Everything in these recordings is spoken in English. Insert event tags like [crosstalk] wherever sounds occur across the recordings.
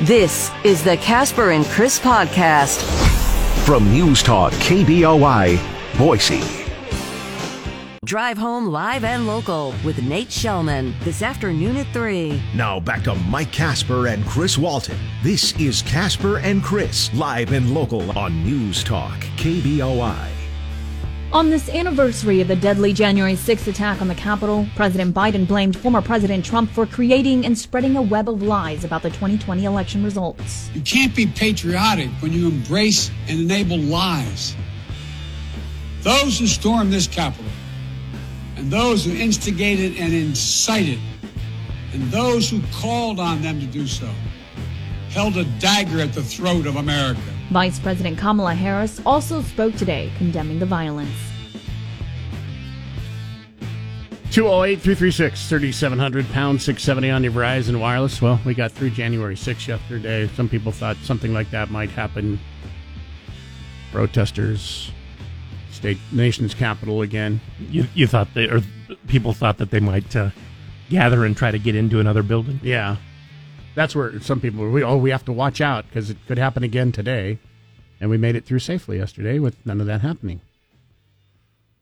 This is the Casper and Chris podcast. From News Talk KBOI, Boise. Drive home live and local with Nate Shelman this afternoon at 3. Now back to Mike Casper and Chris Walton. This is Casper and Chris, live and local on News Talk KBOI. On this anniversary of the deadly January 6th attack on the Capitol, President Biden blamed former President Trump for creating and spreading a web of lies about the 2020 election results. You can't be patriotic when you embrace and enable lies. Those who stormed this Capitol, and those who instigated and incited, and those who called on them to do so, held a dagger at the throat of America. Vice President Kamala Harris also spoke today condemning the violence. 208 336 3700 pound 670 on your Verizon Wireless. Well, we got through January 6th yesterday. Some people thought something like that might happen. Protesters, state nation's capital again. You, you thought they, or people thought that they might uh, gather and try to get into another building? Yeah. That's where some people were, oh, we have to watch out because it could happen again today. And we made it through safely yesterday with none of that happening.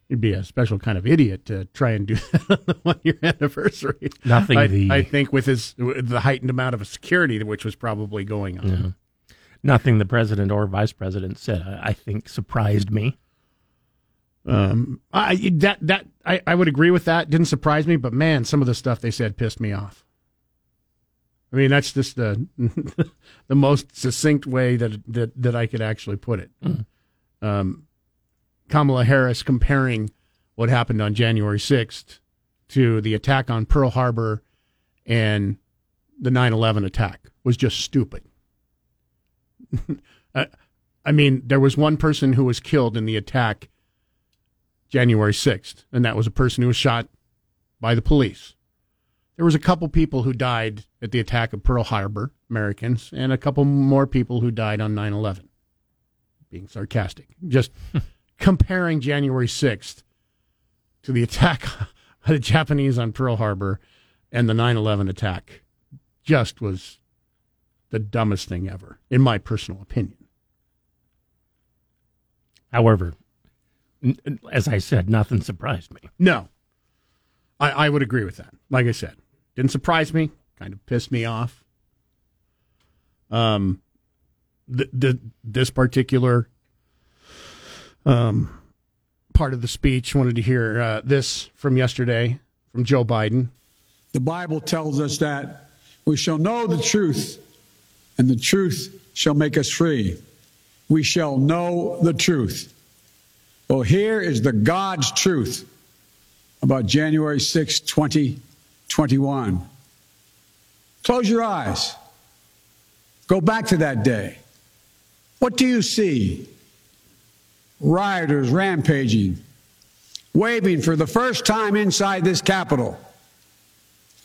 You'd be a special kind of idiot to try and do [laughs] that on the one year anniversary. Nothing. I, the I think with his with the heightened amount of security which was probably going on. Yeah. nothing the president or vice president said. I, I think surprised me. Um, I that that I, I would agree with that. Didn't surprise me, but man, some of the stuff they said pissed me off. I mean, that's just the [laughs] the most succinct way that that that I could actually put it. Mm. Um, Kamala Harris comparing what happened on January 6th to the attack on Pearl Harbor and the 9/11 attack was just stupid. I, [laughs] I mean, there was one person who was killed in the attack January 6th, and that was a person who was shot by the police. There was a couple people who died at the attack of Pearl Harbor, Americans, and a couple more people who died on 9/11. Being sarcastic. Just [laughs] comparing January 6th to the attack [laughs] by the Japanese on Pearl Harbor and the 9/11 attack just was the dumbest thing ever in my personal opinion. However, n- as I said, nothing surprised me. No. I, I would agree with that. Like I said, didn't surprise me, kind of pissed me off. Um, the, the this particular um part of the speech wanted to hear uh, this from yesterday from Joe Biden. The Bible tells us that we shall know the truth, and the truth shall make us free. We shall know the truth. Well, here is the God's truth about January 6, 2021. Close your eyes. Go back to that day. What do you see? Rioters rampaging, waving for the first time inside this Capitol.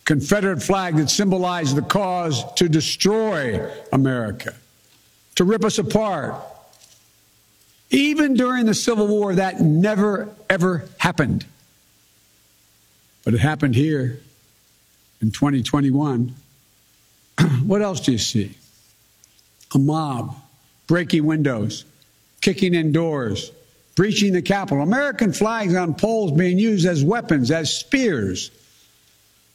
Confederate flag that symbolized the cause to destroy America, to rip us apart. Even during the Civil War, that never, ever happened. But it happened here in 2021. [clears throat] what else do you see? A mob breaking windows, kicking in doors, breaching the Capitol, American flags on poles being used as weapons, as spears,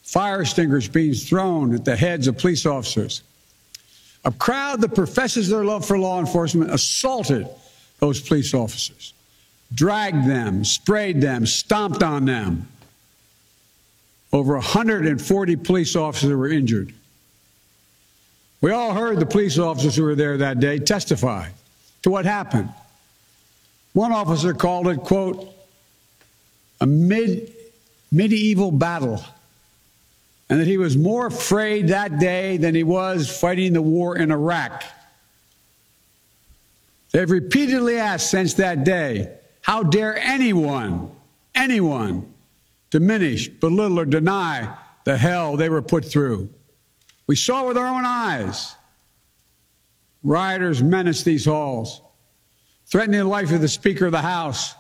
fire extinguishers being thrown at the heads of police officers. A crowd that professes their love for law enforcement assaulted those police officers, dragged them, sprayed them, stomped on them. Over 140 police officers were injured. We all heard the police officers who were there that day testify to what happened. One officer called it, quote, a mid, medieval battle, and that he was more afraid that day than he was fighting the war in Iraq. They've repeatedly asked since that day, how dare anyone, anyone, diminish, belittle, or deny the hell they were put through? We saw with our own eyes. Rioters menaced these halls, threatening the life of the Speaker of the House,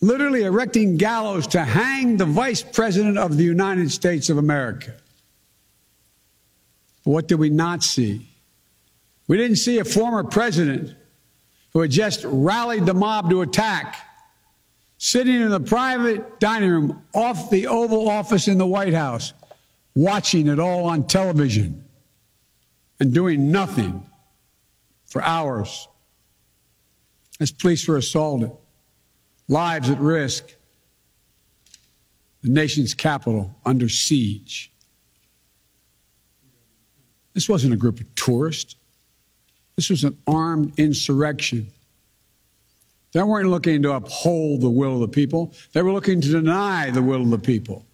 literally erecting gallows to hang the Vice President of the United States of America. What did we not see? We didn't see a former president who had just rallied the mob to attack, sitting in the private dining room off the Oval Office in the White House, watching it all on television and doing nothing for hours as police were assaulted, lives at risk, the nation's capital under siege. This wasn't a group of tourists. This was an armed insurrection. They weren't looking to uphold the will of the people. They were looking to deny the will of the people.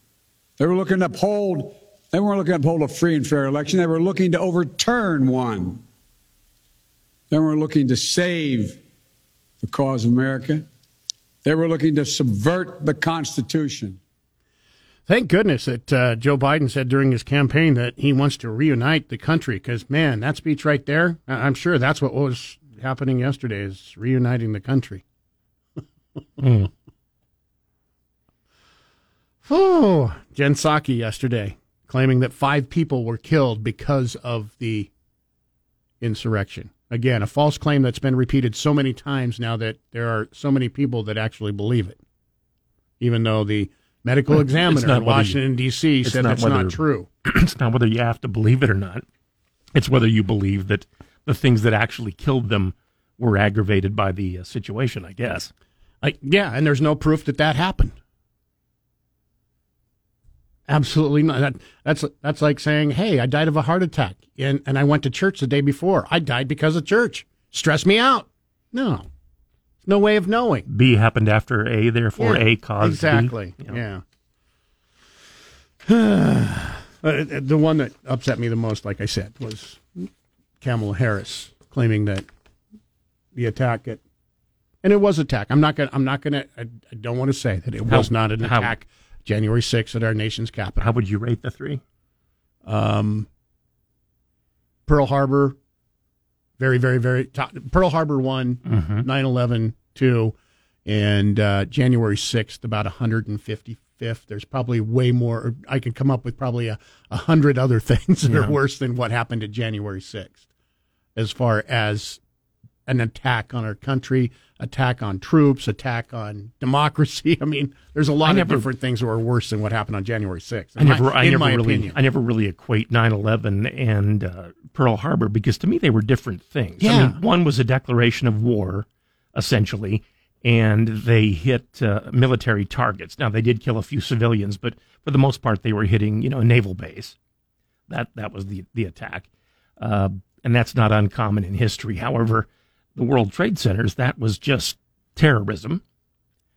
They were looking to uphold, they weren't looking to uphold a free and fair election. They were looking to overturn one. They were looking to save the cause of America. They were looking to subvert the Constitution. Thank goodness that uh, Joe Biden said during his campaign that he wants to reunite the country. Because man, that speech right there, I'm sure that's what was happening yesterday is reuniting the country. [laughs] mm. Oh, Jen Psaki yesterday claiming that five people were killed because of the insurrection. Again, a false claim that's been repeated so many times now that there are so many people that actually believe it, even though the medical examiner in Washington, D.C. said that's whether, not true. [clears throat] It's not whether you have to believe it or not. It's whether you believe that the things that actually killed them were aggravated by the uh, situation, I guess. I, yeah, and there's no proof that that happened. Absolutely not. That, that's that's like saying, "Hey, I died of a heart attack, and and I went to church the day before. I died because of church. Stress me out." No, no way of knowing. B happened after A, therefore yeah, A caused exactly. B. Yeah. yeah. [sighs] uh, the one that upset me the most, like I said, was Kamala Harris claiming that the attack at, and it was attack. I'm not gonna. I'm not gonna. I, I don't want to say that it how, was not an how, attack. January 6th at our nation's capital. How would you rate the three? Um, Pearl Harbor, very, very, very top. Pearl Harbor one, mm-hmm. 9/11 two, and uh, January 6th about 155th. There's probably way more. I can come up with probably a, a hundred other [laughs] things that yeah. are worse than what happened at January 6th, as far as an attack on our country, attack on troops, attack on democracy. [laughs] I mean, there's a lot of different things that were worse than what happened on January 6th. I never, my, I never really, opinion. I never really equate 9/11 and uh, Pearl Harbor because to me they were different things. Yeah. I mean, one was a declaration of war, essentially, and they hit uh, military targets. Now they did kill a few civilians, but for the most part they were hitting, you know, a naval base. That that was the the attack, uh, and that's not uncommon in history. However the World Trade Centers, that was just terrorism.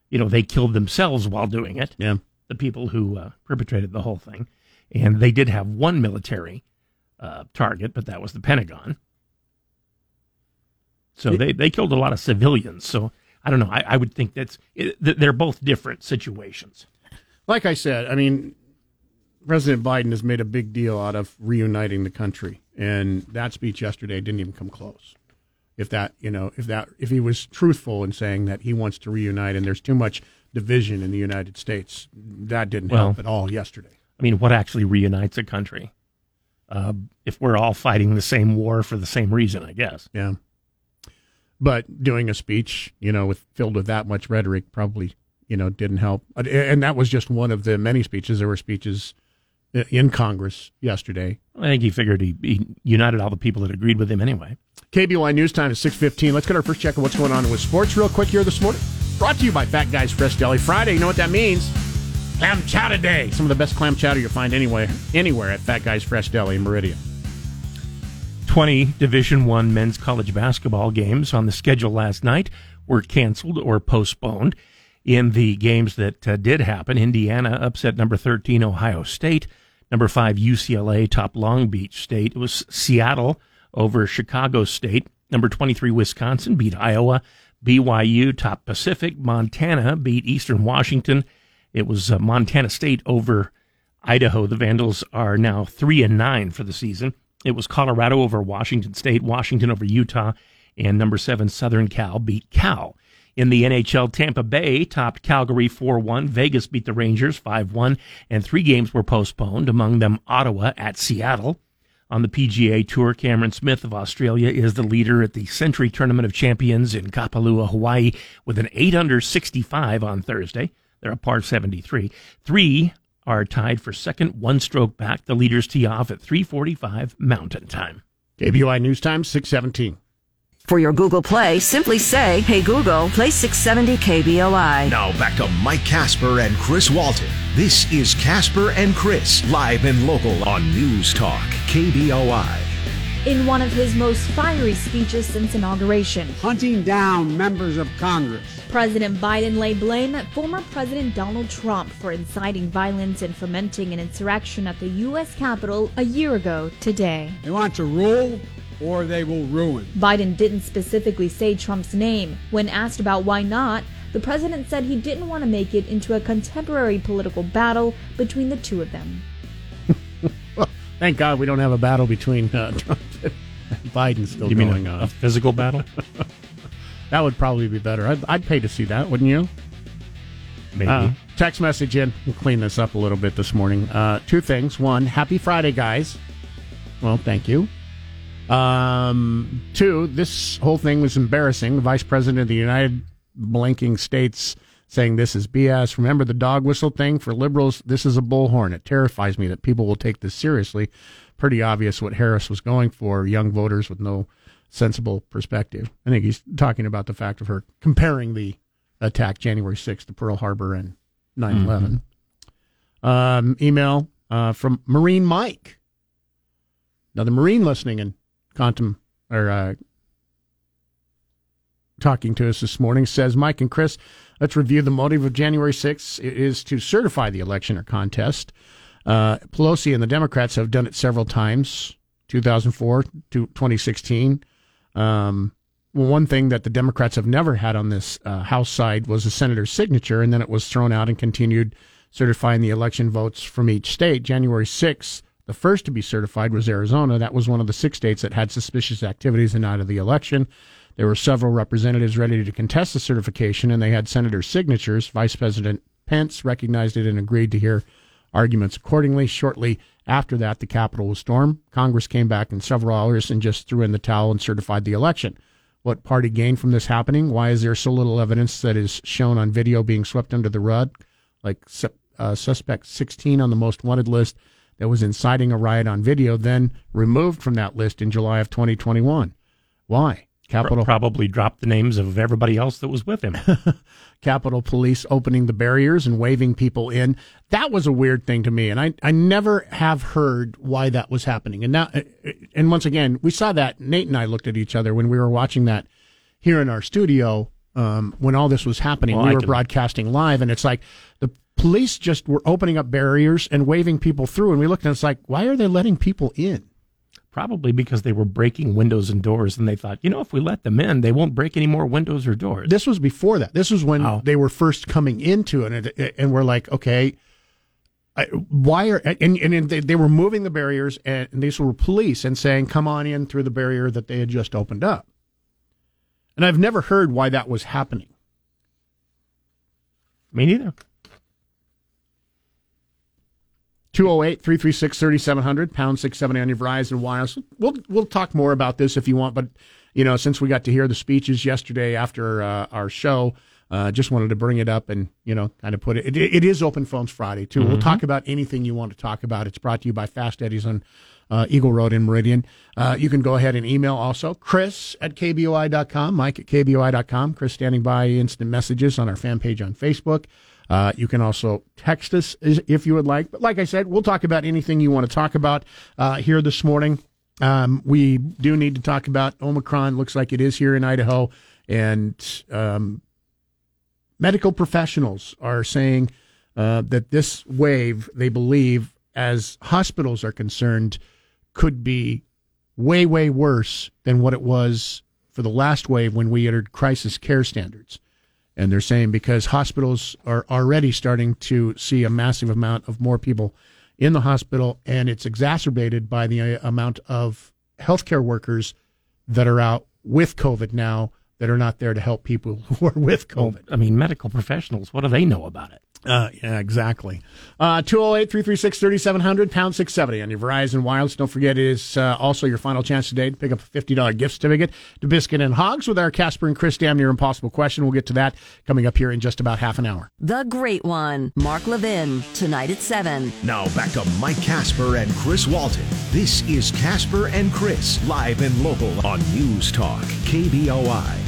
You know, they killed themselves while doing it. Yeah. The people who uh, perpetrated the whole thing. And they did have one military uh, target, but that was the Pentagon. So they, they killed a lot of civilians. So I don't know. I, I would think that's it, they're both different situations. Like I said, I mean, President Biden has made a big deal out of reuniting the country, and that speech yesterday didn't even come close if that you know if that if he was truthful in saying that he wants to reunite and there's too much division in the United States, that didn't well, help at all yesterday. I mean, what actually reunites a country? Uh, if we're all fighting the same war for the same reason, I guess. Yeah. But doing a speech, you know, with filled with that much rhetoric, probably you know didn't help. And that was just one of the many speeches. There were speeches in Congress yesterday. I think he figured he, he united all the people that agreed with him anyway. KBOI News Time is 6.15. Let's get our first check of what's going on with sports real quick here this morning. Brought to you by Fat Guys Fresh Deli. Friday, you know what that means? Clam Chowder Day. Some of the best clam chowder you'll find anywhere, anywhere at Fat Guys Fresh Deli in Meridian. 20 Division One men's college basketball games on the schedule last night were canceled or postponed. In the games that uh, did happen, Indiana upset number 13 Ohio State. Number five, UCLA top Long Beach State. It was Seattle over Chicago State. Number 23, Wisconsin beat Iowa. BYU top Pacific. Montana beat Eastern Washington. It was uh, Montana State over Idaho. The Vandals are now three and nine for the season. It was Colorado over Washington State, Washington over Utah, and number seven Southern Cal beat Cal. In the NHL, Tampa Bay topped Calgary 4 1. Vegas beat the Rangers 5 1, and three games were postponed, among them Ottawa at Seattle. On the PGA Tour, Cameron Smith of Australia is the leader at the Sentry Tournament of Champions in Kapalua, Hawaii, with an 8 under 65 on Thursday. They're a par 73. Three are tied for second, one stroke back. The leaders tee off at 345 Mountain Time. KBOI News Time, 617. For your Google Play, simply say, Hey Google, play 670 KBOI. Now back to Mike Casper and Chris Walton. This is Casper and Chris, live and local on News Talk, KBOI. In one of his most fiery speeches since inauguration, Hunting down members of Congress. President Biden laid blame at former President Donald Trump for inciting violence and fomenting an insurrection at the U.S. Capitol a year ago today. They want to rule or they will ruin. Biden didn't specifically say Trump's name. When asked about why not, the president said he didn't want to make it into a contemporary political battle between the two of them. [laughs] Thank God we don't have a battle between uh, [laughs] Trump and Biden still You going mean a, on. a physical battle? [laughs] that would probably be better. I'd, I'd pay to see that, wouldn't you? Maybe. Uh, text message in. We'll clean this up a little bit this morning. Uh, two things. One, happy Friday, guys. Well, thank you. Um, two, this whole thing was embarrassing. The vice president of the United blanking states saying this is BS. Remember the dog whistle thing for liberals? This is a bullhorn. It terrifies me that people will take this seriously. Pretty obvious what Harris was going for young voters with no sensible perspective. I think he's talking about the fact of her comparing the attack January 6th to Pearl Harbor and 9 11. Um, email uh, from Marine Mike. Another Marine listening and contem or uh, talking to us this morning says Mike and Chris, let's review the motive of January 6th. It is to certify the election or contest. Uh, Pelosi and the Democrats have done it several times, 2004 to 2016. Um, one thing that the Democrats have never had on this uh, House side was a senator's signature, and then it was thrown out and continued certifying the election votes from each state. January 6th, the first to be certified was Arizona. That was one of the six states that had suspicious activities the night of the election. There were several representatives ready to contest the certification, and they had senators' signatures. Vice President Pence recognized it and agreed to hear arguments accordingly. Shortly after that, the Capitol was stormed. Congress came back in several hours and just threw in the towel and certified the election. What party gained from this happening? Why is there so little evidence that is shown on video being swept under the rug? Like uh, suspect 16 on the most wanted list that was inciting a riot on video, then removed from that list in July of 2021. Why? Capitol Probably dropped the names of everybody else that was with him. [laughs] Capitol Police opening the barriers and waving people in. That was a weird thing to me, and I I never have heard why that was happening. And now, and once again, we saw that Nate and I looked at each other when we were watching that here in our studio um, when all this was happening. Well, we I were can- broadcasting live, and it's like the police just were opening up barriers and waving people through, and we looked and it's like, why are they letting people in? Probably because they were breaking windows and doors, and they thought, you know, if we let them in, they won't break any more windows or doors. This was before that. This was when Oh. they were first coming into it, and, it, and we're like, okay, I, why are and and they, they were moving the barriers, and these were police and saying, come on in through the barrier that they had just opened up. And I've never heard why that was happening. Me neither. 208 336 3700, pound 670 on your Verizon Wireless. We'll, we'll talk more about this if you want, but, you know, since we got to hear the speeches yesterday after uh, our show, uh, just wanted to bring it up and, you know, kind of put it. It, it is Open Phones Friday, too. We'll talk about anything you want to talk about. It's brought to you by Fast Eddie's on uh, Eagle Road in Meridian. Uh, you can go ahead and email also Chris at KBOI.com, Mike at KBOI.com. Chris standing by instant messages on our fan page on Facebook. Uh, you can also text us if you would like. But like I said, we'll talk about anything you want to talk about uh, here this morning. Um, we do need to talk about Omicron. Looks like it is here in Idaho. And um, medical professionals are saying uh, that this wave, they believe, as hospitals are concerned, could be way, way worse than what it was for the last wave when we entered crisis care standards. And they're saying because hospitals are already starting to see a massive amount of more people in the hospital, and it's exacerbated by the uh, amount of healthcare workers that are out with COVID now that are not there to help people [laughs] who are with Well, COVID. I mean, medical professionals, what do they know about it? Uh, yeah, exactly. Uh, 208 336 3700, pound 670 on your Verizon Wireless. Don't forget, it is uh, also your final chance today to pick up a $50 gift certificate to Biscuit and Hogs with our Casper and Chris Damn Near Impossible question. We'll get to that coming up here in just about half an hour. The Great One, Mark Levin, tonight at 7. Now back to Mike Casper and Chris Walton. This is Casper and Chris, live and local on News Talk, KBOI.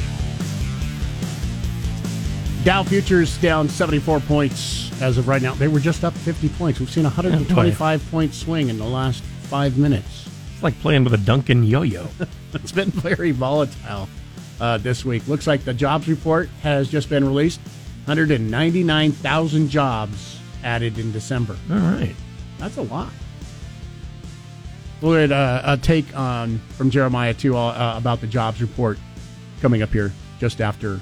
Dow futures down 74 points as of right now. They were just up 50 points. We've seen a 125 point swing in the last five minutes. It's like playing with a Duncan yo-yo. [laughs] It's been very volatile uh, this week. Looks like the jobs report has just been released. 199,000 jobs added in December. All right. That's a lot. We'll get uh, a take on from Jeremiah too uh, about the jobs report coming up here just after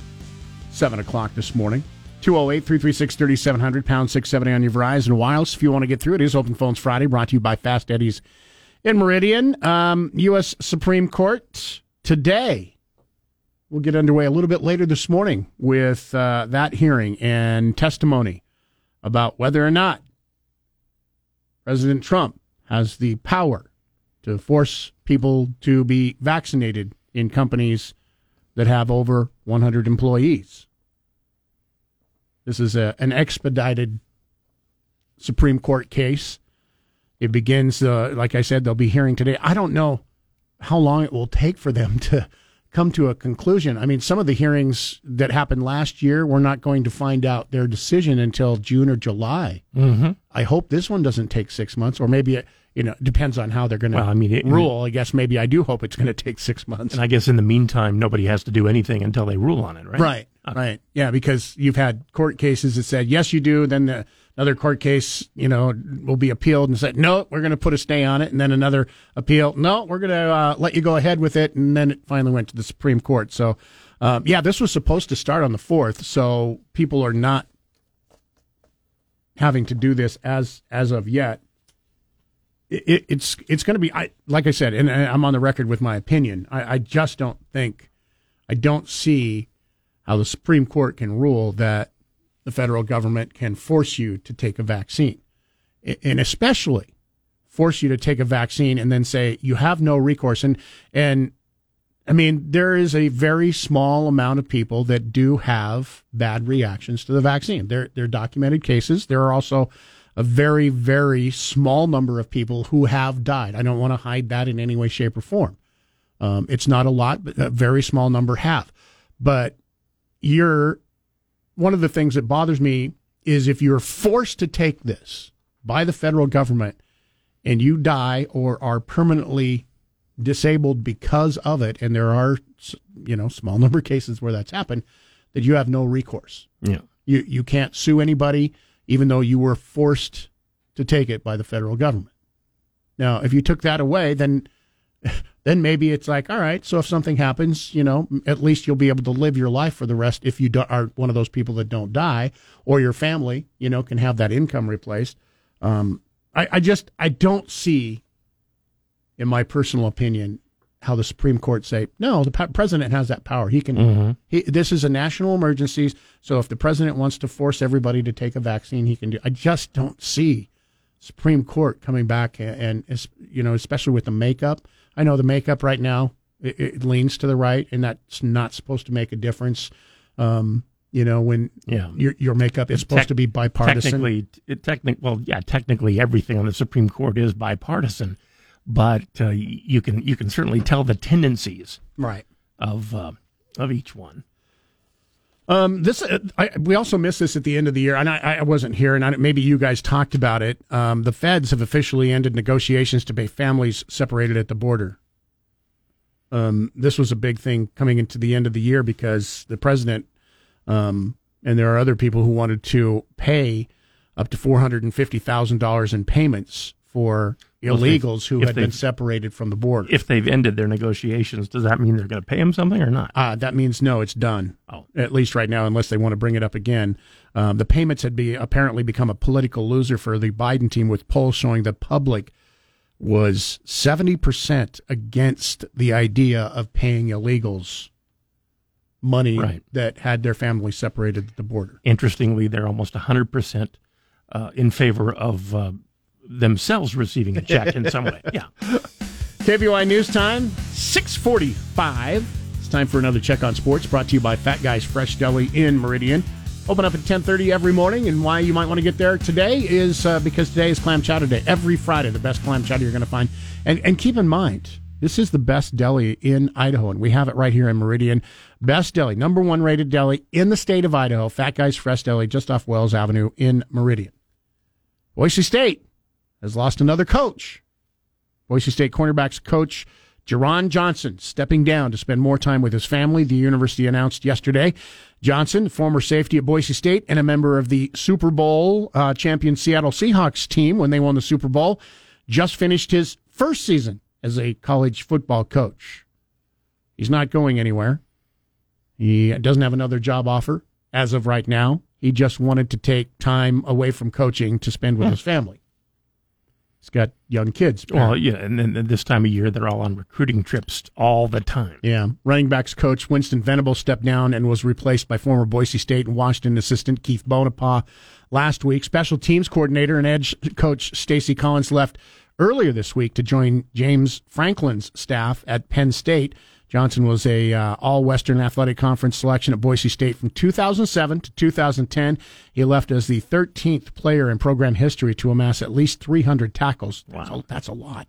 seven o'clock this morning. 208 336 3700, pound 670 on your Verizon Wireless. If you want to get through it, it is Open Phones Friday, brought to you by Fast Eddie's in Meridian. Um, U.S. Supreme Court today. We'll get underway a little bit later this morning with uh, that hearing and testimony about whether or not President Trump has the power to force people to be vaccinated in companies that have over 100 employees. This is a, an expedited Supreme Court case. It begins, uh, like I said, they'll be hearing today. I don't know how long it will take for them [laughs] to come to a conclusion. I mean, some of the hearings that happened last year, we're not going to find out their decision until June or July. Mm-hmm. I hope this one doesn't take six months, or maybe it, you know, depends on how they're going to Well, I mean, it- rule. I guess maybe I do hope it's going [laughs] to take six months. And I guess in the meantime, nobody has to do anything until they rule on it, right? Right, right, yeah, because you've had court cases that said yes, you do. Then the, another court case, you know, will be appealed and said no, we're going to put a stay on it, and then another appeal, no, we're going to uh, let you go ahead with it, and then it finally went to the Supreme Court. So, um, yeah, this was supposed to start on the fourth, so people are not having to do this as as of yet. It, it, it's it's going to be I like I said, and I'm on the record with my opinion. I, I just don't think I don't see how the Supreme Court can rule that the federal government can force you to take a vaccine, and especially force you to take a vaccine and then say you have no recourse. And and I mean, there is a very small amount of people that do have bad reactions to the vaccine. There, there are documented cases. There are also a very, very small number of people who have died. I don't want to hide that in any way, shape, or form. Um, it's not a lot, but a very small number have. But you're one of the things that bothers me is if you're forced to take this by the federal government and you die or are permanently disabled because of it, and there are you know small [laughs] number of cases where that's happened, that you have no recourse. Yeah. You you can't sue anybody, even though you were forced to take it by the federal government. Now, if you took that away, then [laughs] then maybe it's like, all right, so if something happens, you know, at least you'll be able to live your life for the rest if you do, are one of those people that don't die, or your family, you know, can have that income replaced. Um, I, I just I don't see, in my personal opinion, how the Supreme Court say no. The president has that power. He can. He, this is a national emergency, so if the president wants to force everybody to take a vaccine, he can do. I just don't see Supreme Court coming back and, and you know, especially with the makeup. I know the makeup right now it, it leans to the right, and that's not supposed to make a difference. Um, you know, when Yeah. your your makeup is supposed Tec- to be bipartisan. Technically, it, technic, well, yeah, technically everything on the Supreme Court is bipartisan, but uh, you can you can certainly tell the tendencies right. of uh, of each one. Um, this uh, I, we also missed this at the end of the year, and I, I wasn't here, and I, maybe you guys talked about it. Um, the feds have officially ended negotiations to pay families separated at the border. Um, this was a big thing coming into the end of the year because the president, um, and there are other people who wanted to pay up to four hundred and fifty thousand dollars in payments for Well, if they- illegals who had been separated from the border. If they've ended their negotiations, does that mean they're going to pay him something or not? Uh, that means no, it's done. Oh. At least right now, unless they want to bring it up again. Um, the payments had be apparently become a political loser for the Biden team, with polls showing the public was 70% against the idea of paying illegals money Right. that had their family separated at the border. Interestingly, they're almost 100% uh, in favor of uh, themselves receiving a check in some way. Yeah. KBOI News Time, 645. It's time for another Check on Sports brought to you by Fat Guys Fresh Deli in Meridian. Open up at 1030 every morning, and why you might want to get there today is uh, because today is Clam Chowder Day. Every Friday, the best clam chowder you're going to find. And, and keep in mind, this is the best deli in Idaho, and we have it right here in Meridian. Best deli, number one rated deli in the state of Idaho. Fat Guys Fresh Deli, just off Wells Avenue in Meridian. Boise State has lost another coach. Boise State cornerbacks coach Jeron Johnson stepping down to spend more time with his family, the university announced yesterday. Johnson, former safety at Boise State and a member of the Super Bowl uh, champion Seattle Seahawks team when they won the Super Bowl, just finished his first season as a college football coach. He's not going anywhere. He doesn't have another job offer as of right now. He just wanted to take time away from coaching to spend with his family. He's got young kids. Well, yeah. And then this time of year, they're all on recruiting trips all the time. Yeah. Running backs coach Winston Venable stepped down and was replaced by former Boise State and Washington assistant Keith Bhonapha last week. Special teams coordinator and edge coach Stacy Collins left earlier this week to join James Franklin's staff at Penn State. Johnson was a uh, All Western Athletic Conference selection at Boise State from 2007 to 2010. He left as the 13th player in program history to amass at least 300 tackles. Wow, that's a, that's a lot.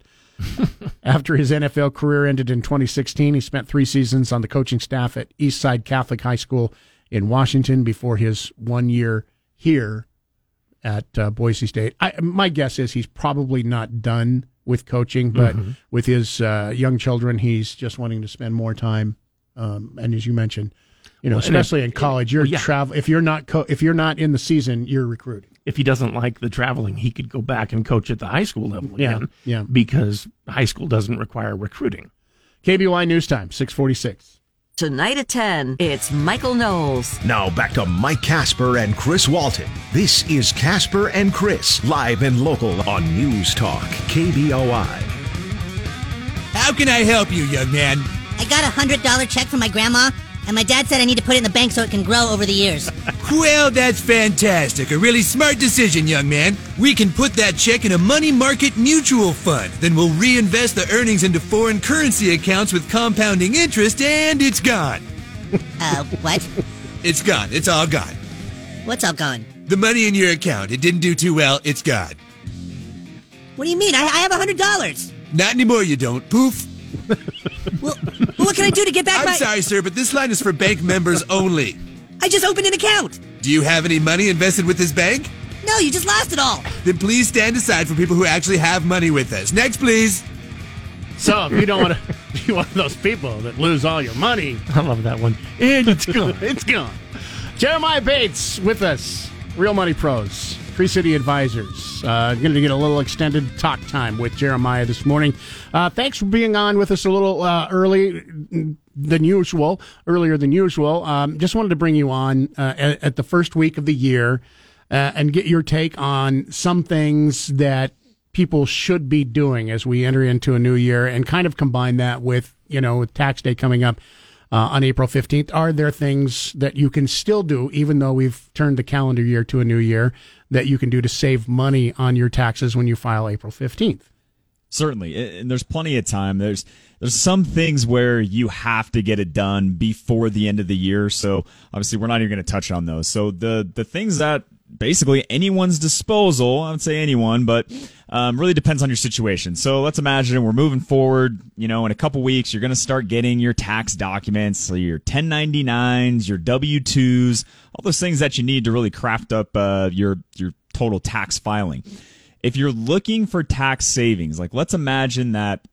[laughs] After his NFL career ended in 2016, he spent three seasons on the coaching staff at Eastside Catholic High School in Washington before his one year here at uh, Boise State. I, my guess is he's probably not done with coaching, but Mm-hmm. with his uh, young children, he's just wanting to spend more time. Um, and as you mentioned, you know, Well, especially in college, you're well, yeah. travel. If you're not co- if you're not in the season, you're recruiting. If he doesn't like the traveling, he could go back and coach at the high school level again. Yeah, yeah. Because high school doesn't require recruiting. KBOI News Time, six forty six. Tonight at 10, it's Michael Knowles. Now back to Mike Casper and Chris Walton. This is Casper and Chris, live and local on News Talk, KBOI. How can I help you, young man? I got a hundred dollar check from my grandma, and my dad said I need to put it in the bank so it can grow over the years. [laughs] Well, that's fantastic. A really smart decision, young man. We can put that check in a money market mutual fund. Then we'll reinvest the earnings into foreign currency accounts with compounding interest, and it's gone. [laughs] Uh, what? It's gone. It's all gone. What's all gone? The money in your account, it didn't do too well. It's gone. What do you mean? I, I have a hundred dollars. Not anymore, you don't. Poof. Well, what can I do to get back I'm my? sorry, sir, but this line is for bank members only. I just opened an account. Do you have any money invested with this bank? No, you just lost it all. Then please stand aside for people who actually have money with us. Next, please. So if you don't want to be one of those people that lose all your money, [laughs] I love that one. It's gone. [laughs] it's gone. Jeremiah Bates with us, Real Money Pros, Tree City Advisors. Uh, going to get a little extended talk time with Jeremiah this morning. Uh, thanks for being on with us a little uh, early than usual, earlier than usual. Um, just wanted to bring you on uh, at, at the first week of the year uh, and get your take on some things that people should be doing as we enter into a new year and kind of combine that with, you know, with tax day coming up uh, on April 15th. Are there things that you can still do, even though we've turned the calendar year to a new year, that you can do to save money on your taxes when you file April 15th? Certainly, and there's plenty of time. There's there's some things where you have to get it done before the end of the year. So obviously, we're not even going to touch on those. So the the things that basically anyone's disposal, I would say anyone, but um, really depends on your situation. So let's imagine we're moving forward. You know, in a couple weeks, you're going to start getting your tax documents, so your 1099s, your W2s, all those things that you need to really craft up uh, your your total tax filing. If you're looking for tax savings, like let's imagine that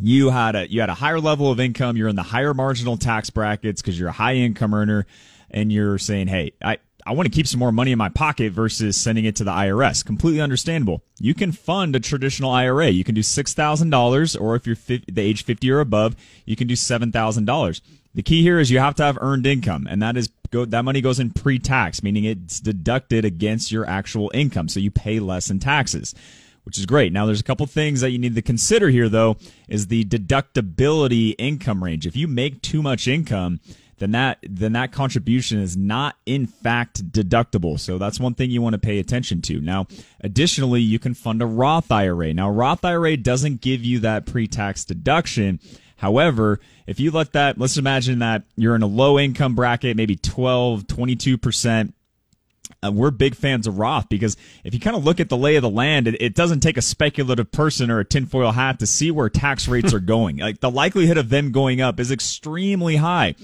you had a you had a higher level of income, you're in the higher marginal tax brackets because you're a high income earner, and you're saying, "Hey, I." I want to keep some more money in my pocket versus sending it to the IRS. Completely understandable. You can fund a traditional IRA. You can do $6,000 or if you're 50, the age 50 or above, you can do $7,000. The key here is you have to have earned income and that is go that money goes in pre-tax, meaning it's deducted against your actual income. So you pay less in taxes which is great. Now, there's a couple things that you need to consider here, though, is the deductibility income range. If you make too much income, then that then that contribution is not in fact deductible. So that's one thing you want to pay attention to. Now, additionally, you can fund a Roth IRA. Now, Roth IRA doesn't give you that pre-tax deduction. However, if you let that, let's imagine that you're in a low income bracket, maybe 12, 22%. Uh, we're big fans of Roth because if you kind of look at the lay of the land, it, it, doesn't take a speculative person or a tinfoil hat to see where tax rates are [laughs] going. Like the likelihood of them going up is extremely high.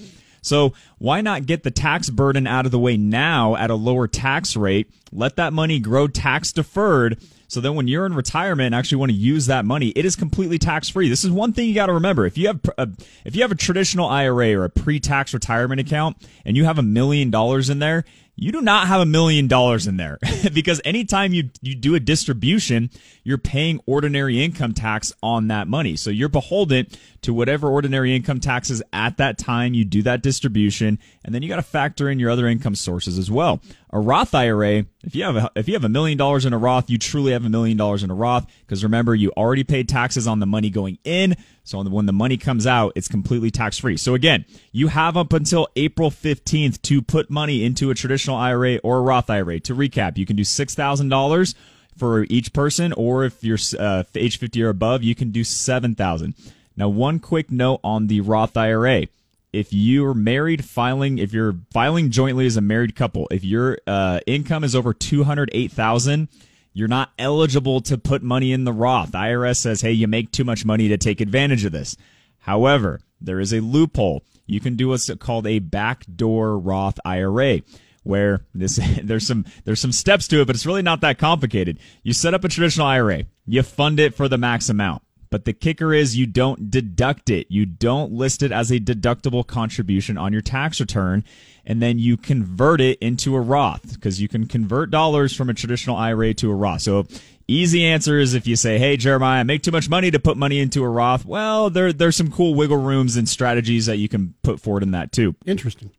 So why not get the tax burden out of the way now at a lower tax rate? Let that money grow tax deferred. So then when you're in retirement and actually want to use that money, it is completely tax free. This is one thing you got to remember. If you have a, uh, if you have a traditional IRA or a pre-tax retirement account and you have a million dollars in there, you do not have a million dollars in there [laughs] because anytime you, you do a distribution, you're paying ordinary income tax on that money. So you're beholden to whatever ordinary income taxes at that time you do that distribution. And then you got to factor in your other income sources as well. A Roth IRA, if you have a, if you have a million dollars in a Roth, you truly have a million dollars in a Roth because remember, you already paid taxes on the money going in. So when the money comes out, it's completely tax free. So again, you have up until April 15th to put money into a traditional IRA or a Roth IRA. To recap, you can do $6,000 for each person, or if you're uh, age 50 or above, you can do 7,000. Now, one quick note on the Roth IRA. If you're married filing, if you're filing jointly as a married couple, if your uh, income is over 208,000, you're not eligible to put money in the Roth. The IRS says, hey, you make too much money to take advantage of this. However, there is a loophole. You can do what's called a backdoor Roth IRA where this [laughs] there's some there's some steps to it, but it's really not that complicated. You set up a traditional IRA, you fund it for the max amount. But the kicker is you don't deduct it. You don't list it as a deductible contribution on your tax return. And then you convert it into a Roth because you can convert dollars from a traditional IRA to a Roth. So easy answer is if you say, Hey, Jeremiah, I make too much money to put money into a Roth. Well, there, there's some cool wiggle rooms and strategies that you can put forward in that too. Interesting.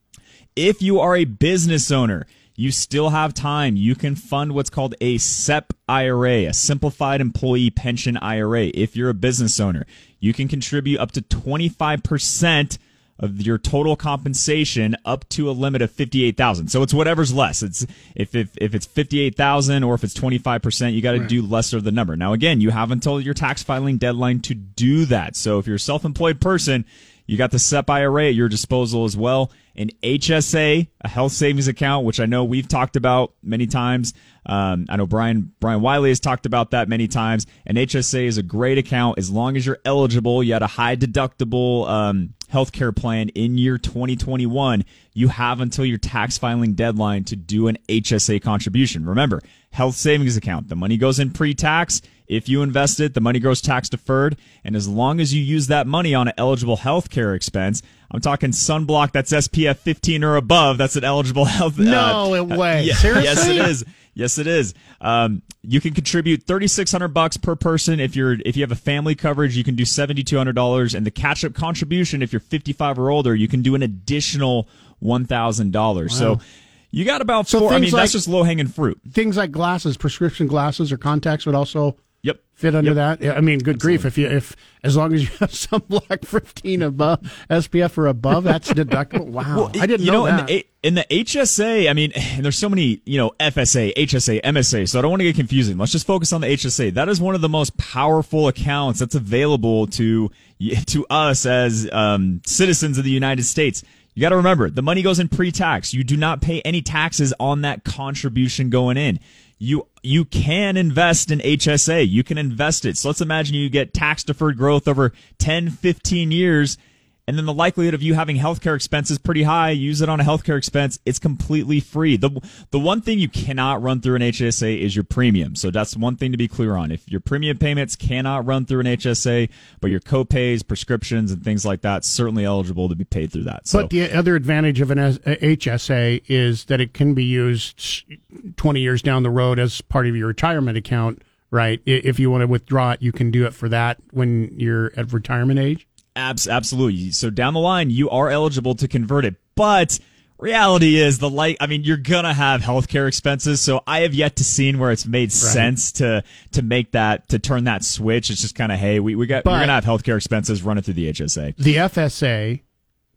If you are a business owner, you still have time. You can fund what's called a SEP IRA, a simplified employee pension IRA. If you're a business owner, you can contribute up to 25% of your total compensation up to a limit of 58,000. So it's whatever's less. It's if if, if it's 58,000 or if it's 25%, you got to right. do lesser of the number. Now again, you have until your tax filing deadline to do that. So if you're a self-employed person, you got the SEP IRA at your disposal as well. An HSA, a health savings account, which I know we've talked about many times. Um, I know Brian Brian Wiley has talked about that many times. An HSA is a great account as long as you're eligible. You had a high deductible um, healthcare plan in year 2021. You have until your tax filing deadline to do an HSA contribution. Remember, health savings account. The money goes in pre-tax. If you invest it, the money grows tax deferred. And as long as you use that money on an eligible healthcare expense, I'm talking sunblock that's SPF 15 or above. That's an eligible health. No uh, way. Yeah, Seriously? [laughs] Yes, it is. Yes, it is. Um, you can contribute 3,600 bucks per person. If you're, if you have a family coverage, you can do $7,200. And the catch up contribution, if you're 55 or older, you can do an additional $1,000. Wow. So, you got about so four. I mean, like, that's just low hanging fruit. Things like glasses, prescription glasses or contacts would also Yep. Fit under yep. that. I mean, good Absolutely. grief. If you if as long as you have [laughs] sunblock 15 above SPF or above, that's deductible. Wow, well, I didn't you know, know that. In the, in the HSA, I mean, [sighs] there's so many, you know, FSA, HSA, MSA. So I don't want to get confusing. Let's just focus on the HSA. That is one of the most powerful accounts that's available to to us as um, citizens of the United States. You got to remember, the money goes in pre-tax. You do not pay any taxes on that contribution going in you you can invest in HSA. You can invest it. So let's imagine you get tax deferred growth over 10, 15 years and then the likelihood of you having healthcare expenses pretty high, use it on a healthcare expense, it's completely free. The the one thing you cannot run through an HSA is your premium. So that's one thing to be clear on. If your premium payments cannot run through an HSA, but your copays, prescriptions, and things like that certainly eligible to be paid through that. So. But the other advantage of an HSA is that it can be used 20 years down the road as part of your retirement account, right? If you want to withdraw it, you can do it for that when you're at retirement age. Abs- absolutely. So down the line, you are eligible to convert it, but reality is the light i mean you're gonna have healthcare expenses so i have yet to seen where it's made right. sense to to make that to turn that switch it's just kind of hey we, we got but we're gonna have healthcare expenses running through the hsa the fsa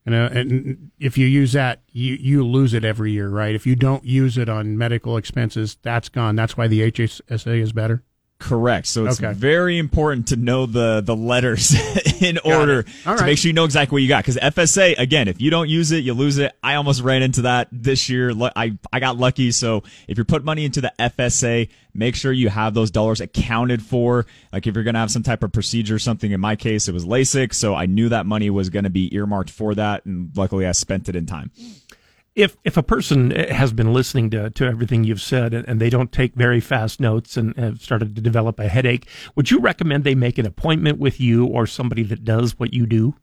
And, uh, and if you use that, you, you lose it every year, right? If you don't use it on medical expenses, that's gone. That's why the HSA is better. Correct. So it's Okay. very important to know the the letters [laughs] in order All to make sure you know exactly what you got. Because FSA, again, if you don't use it, you lose it. I almost ran into that this year. I I got lucky. So if you put money into the FSA, make sure you have those dollars accounted for. Like if you're gonna have some type of procedure, or something. In my case, it was LASIK, so I knew that money was gonna be earmarked for that, and luckily I spent it in time. If if a person eh, has been listening to, to everything you've said and, and they don't take very fast notes and have started to develop a headache, would you recommend they make an appointment with you or somebody that does what you do?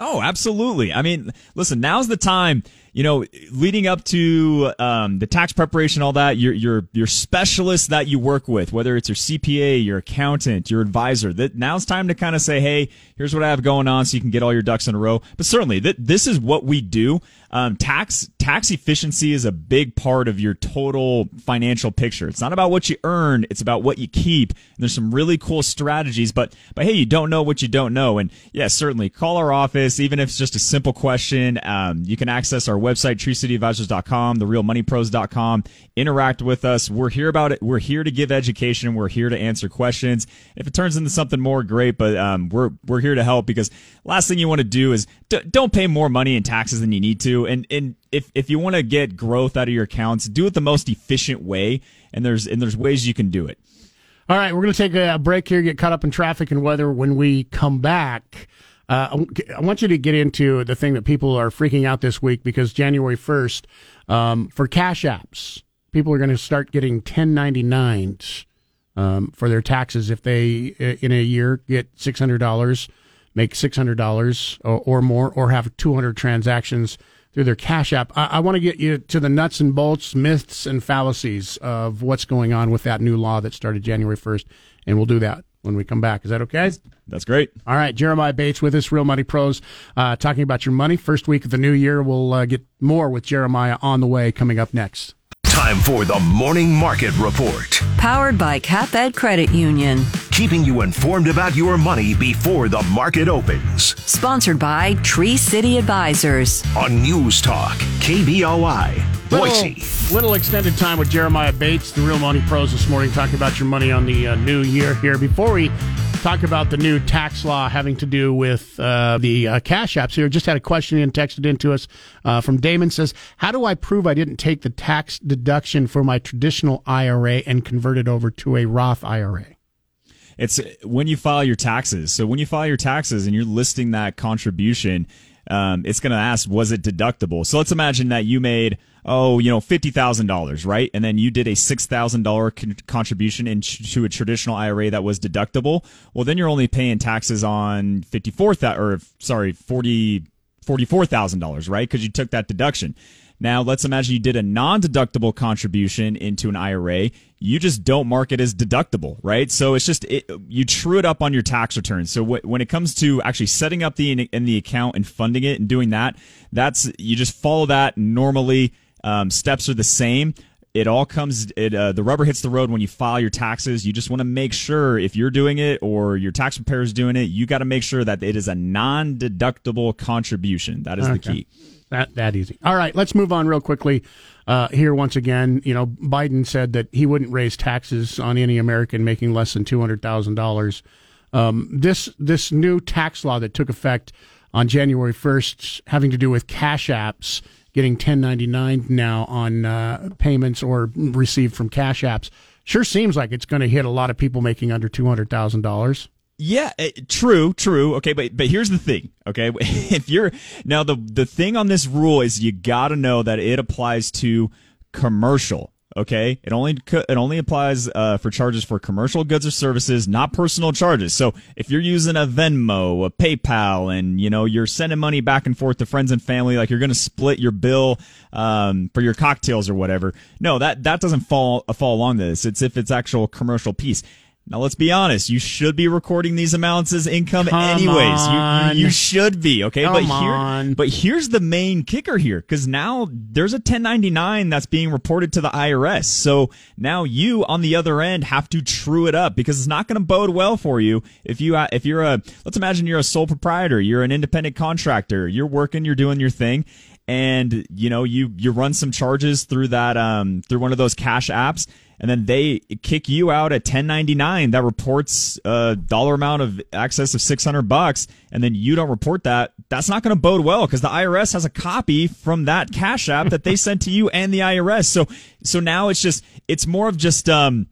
Oh, absolutely. I mean, listen, now's the time, you know, leading up to um, the tax preparation, all that, your your your specialist that you work with, whether it's your CPA, your accountant, your advisor, that now's time to kind of say, hey, here's what I have going on so you can get all your ducks in a row. But certainly, th- this is what we do. Um, tax tax efficiency is a big part of your total financial picture. It's not about what you earn; it's about what you keep. And there's some really cool strategies, but but hey, you don't know what you don't know. And yeah, certainly call our office, even if it's just a simple question. Um, you can access our website, treecityadvisors.com, therealmoneypros.com. Interact with us. We're here about it. We're here to give education. We're here to answer questions. If it turns into something more, great. But um, we're we're here to help because last thing you want to do is d- don't pay more money in taxes than you need to. And and if if you want to get growth out of your accounts, do it the most efficient way. And there's and there's ways you can do it. All right, we're going to take a break here, get caught up in traffic and weather. When we come back, uh, I want you to get into the thing that people are freaking out this week because January 1st, um, for cash apps, people are going to start getting 1099s um, for their taxes if they, uh, in a year, get $600, make $600 or, or more, or have 200 transactions through their Cash App. I, I want to get you to the nuts and bolts, myths and fallacies of what's going on with that new law that started January 1st, and we'll do that when we come back. Is that okay? That's great. All right, Jeremiah Bates with us, Real Money Pros, uh, talking about your money. First week of the new year. We'll uh, get more with Jeremiah on the way coming up next. Time for the Morning Market Report. Powered by CapEd Credit Union. Keeping you informed about your money before the market opens. Sponsored by Tree City Advisors. On News Talk, KBOI, Boise. Little, little extended time with Jeremiah Bates, the Real Money Pros, this morning, talking about your money on the uh, new year here. Before we talk about the new tax law having to do with uh, the uh, cash apps here, just had a question in texted into us uh, from Damon says, How do I prove I didn't take the tax deduction for my traditional IRA and convert it over to a Roth IRA? It's when you file your taxes. So when you file your taxes and you're listing that contribution, um, it's going to ask, was it deductible? So let's imagine that you made, oh, you know, $50,000, right? And then you did a $6,000 con- contribution into a traditional IRA that was deductible. Well, then you're only paying taxes on 54,000 or sorry, 40, $44,000, right? Because you took that deduction. Now, let's imagine you did a non-deductible contribution into an IRA. You just don't mark it as deductible, right? So it's just it, you true it up on your tax return. So wh- when it comes to actually setting up the in the account and funding it and doing that, that's you just follow that normally. Um, steps are the same. It all comes. It uh, the rubber hits the road when you file your taxes. You just want to make sure if you're doing it or your tax preparer is doing it, you got to make sure that it is a non-deductible contribution. That is the key. That that easy. All right, let's move on real quickly. Uh, here once again, you know, Biden said that he wouldn't raise taxes on any American making less than two hundred thousand dollars. Um, this this new tax law that took effect on January first, having to do with cash apps getting ten ninety nine now on uh, payments or received from cash apps, sure seems like it's going to hit a lot of people making under two hundred thousand dollars. Yeah, eh, true, true. Okay, but but here's the thing. Okay, [laughs] if you're now the the thing on this rule is you got to know that it applies to commercial. Okay, it only it only applies uh, for charges for commercial goods or services, not personal charges. So if you're using a Venmo, a PayPal, and you know you're sending money back and forth to friends and family, like you're to split your bill um, for your cocktails or whatever. No, that that doesn't fall fall along this. It's if it's actual commercial piece. Now let's be honest. You should be recording these amounts as income Come anyways. You-. You, you should be okay. Come but here, on. but here's the main kicker here, because now there's a 1099 that's being reported to the IRS. So now you on the other end have to true it up because it's not going to bode well for you if you uh, if you're a let's imagine you're a sole proprietor, you're an independent contractor, you're working, you're doing your thing and you know you you run some charges through that um through one of those cash apps and then they kick you out at 1099 that reports a dollar amount of excess of 600 bucks and then you don't report that. That's not going to bode well because the IRS has a copy from that cash app that they sent to you and the IRS so so now it's just it's more of just um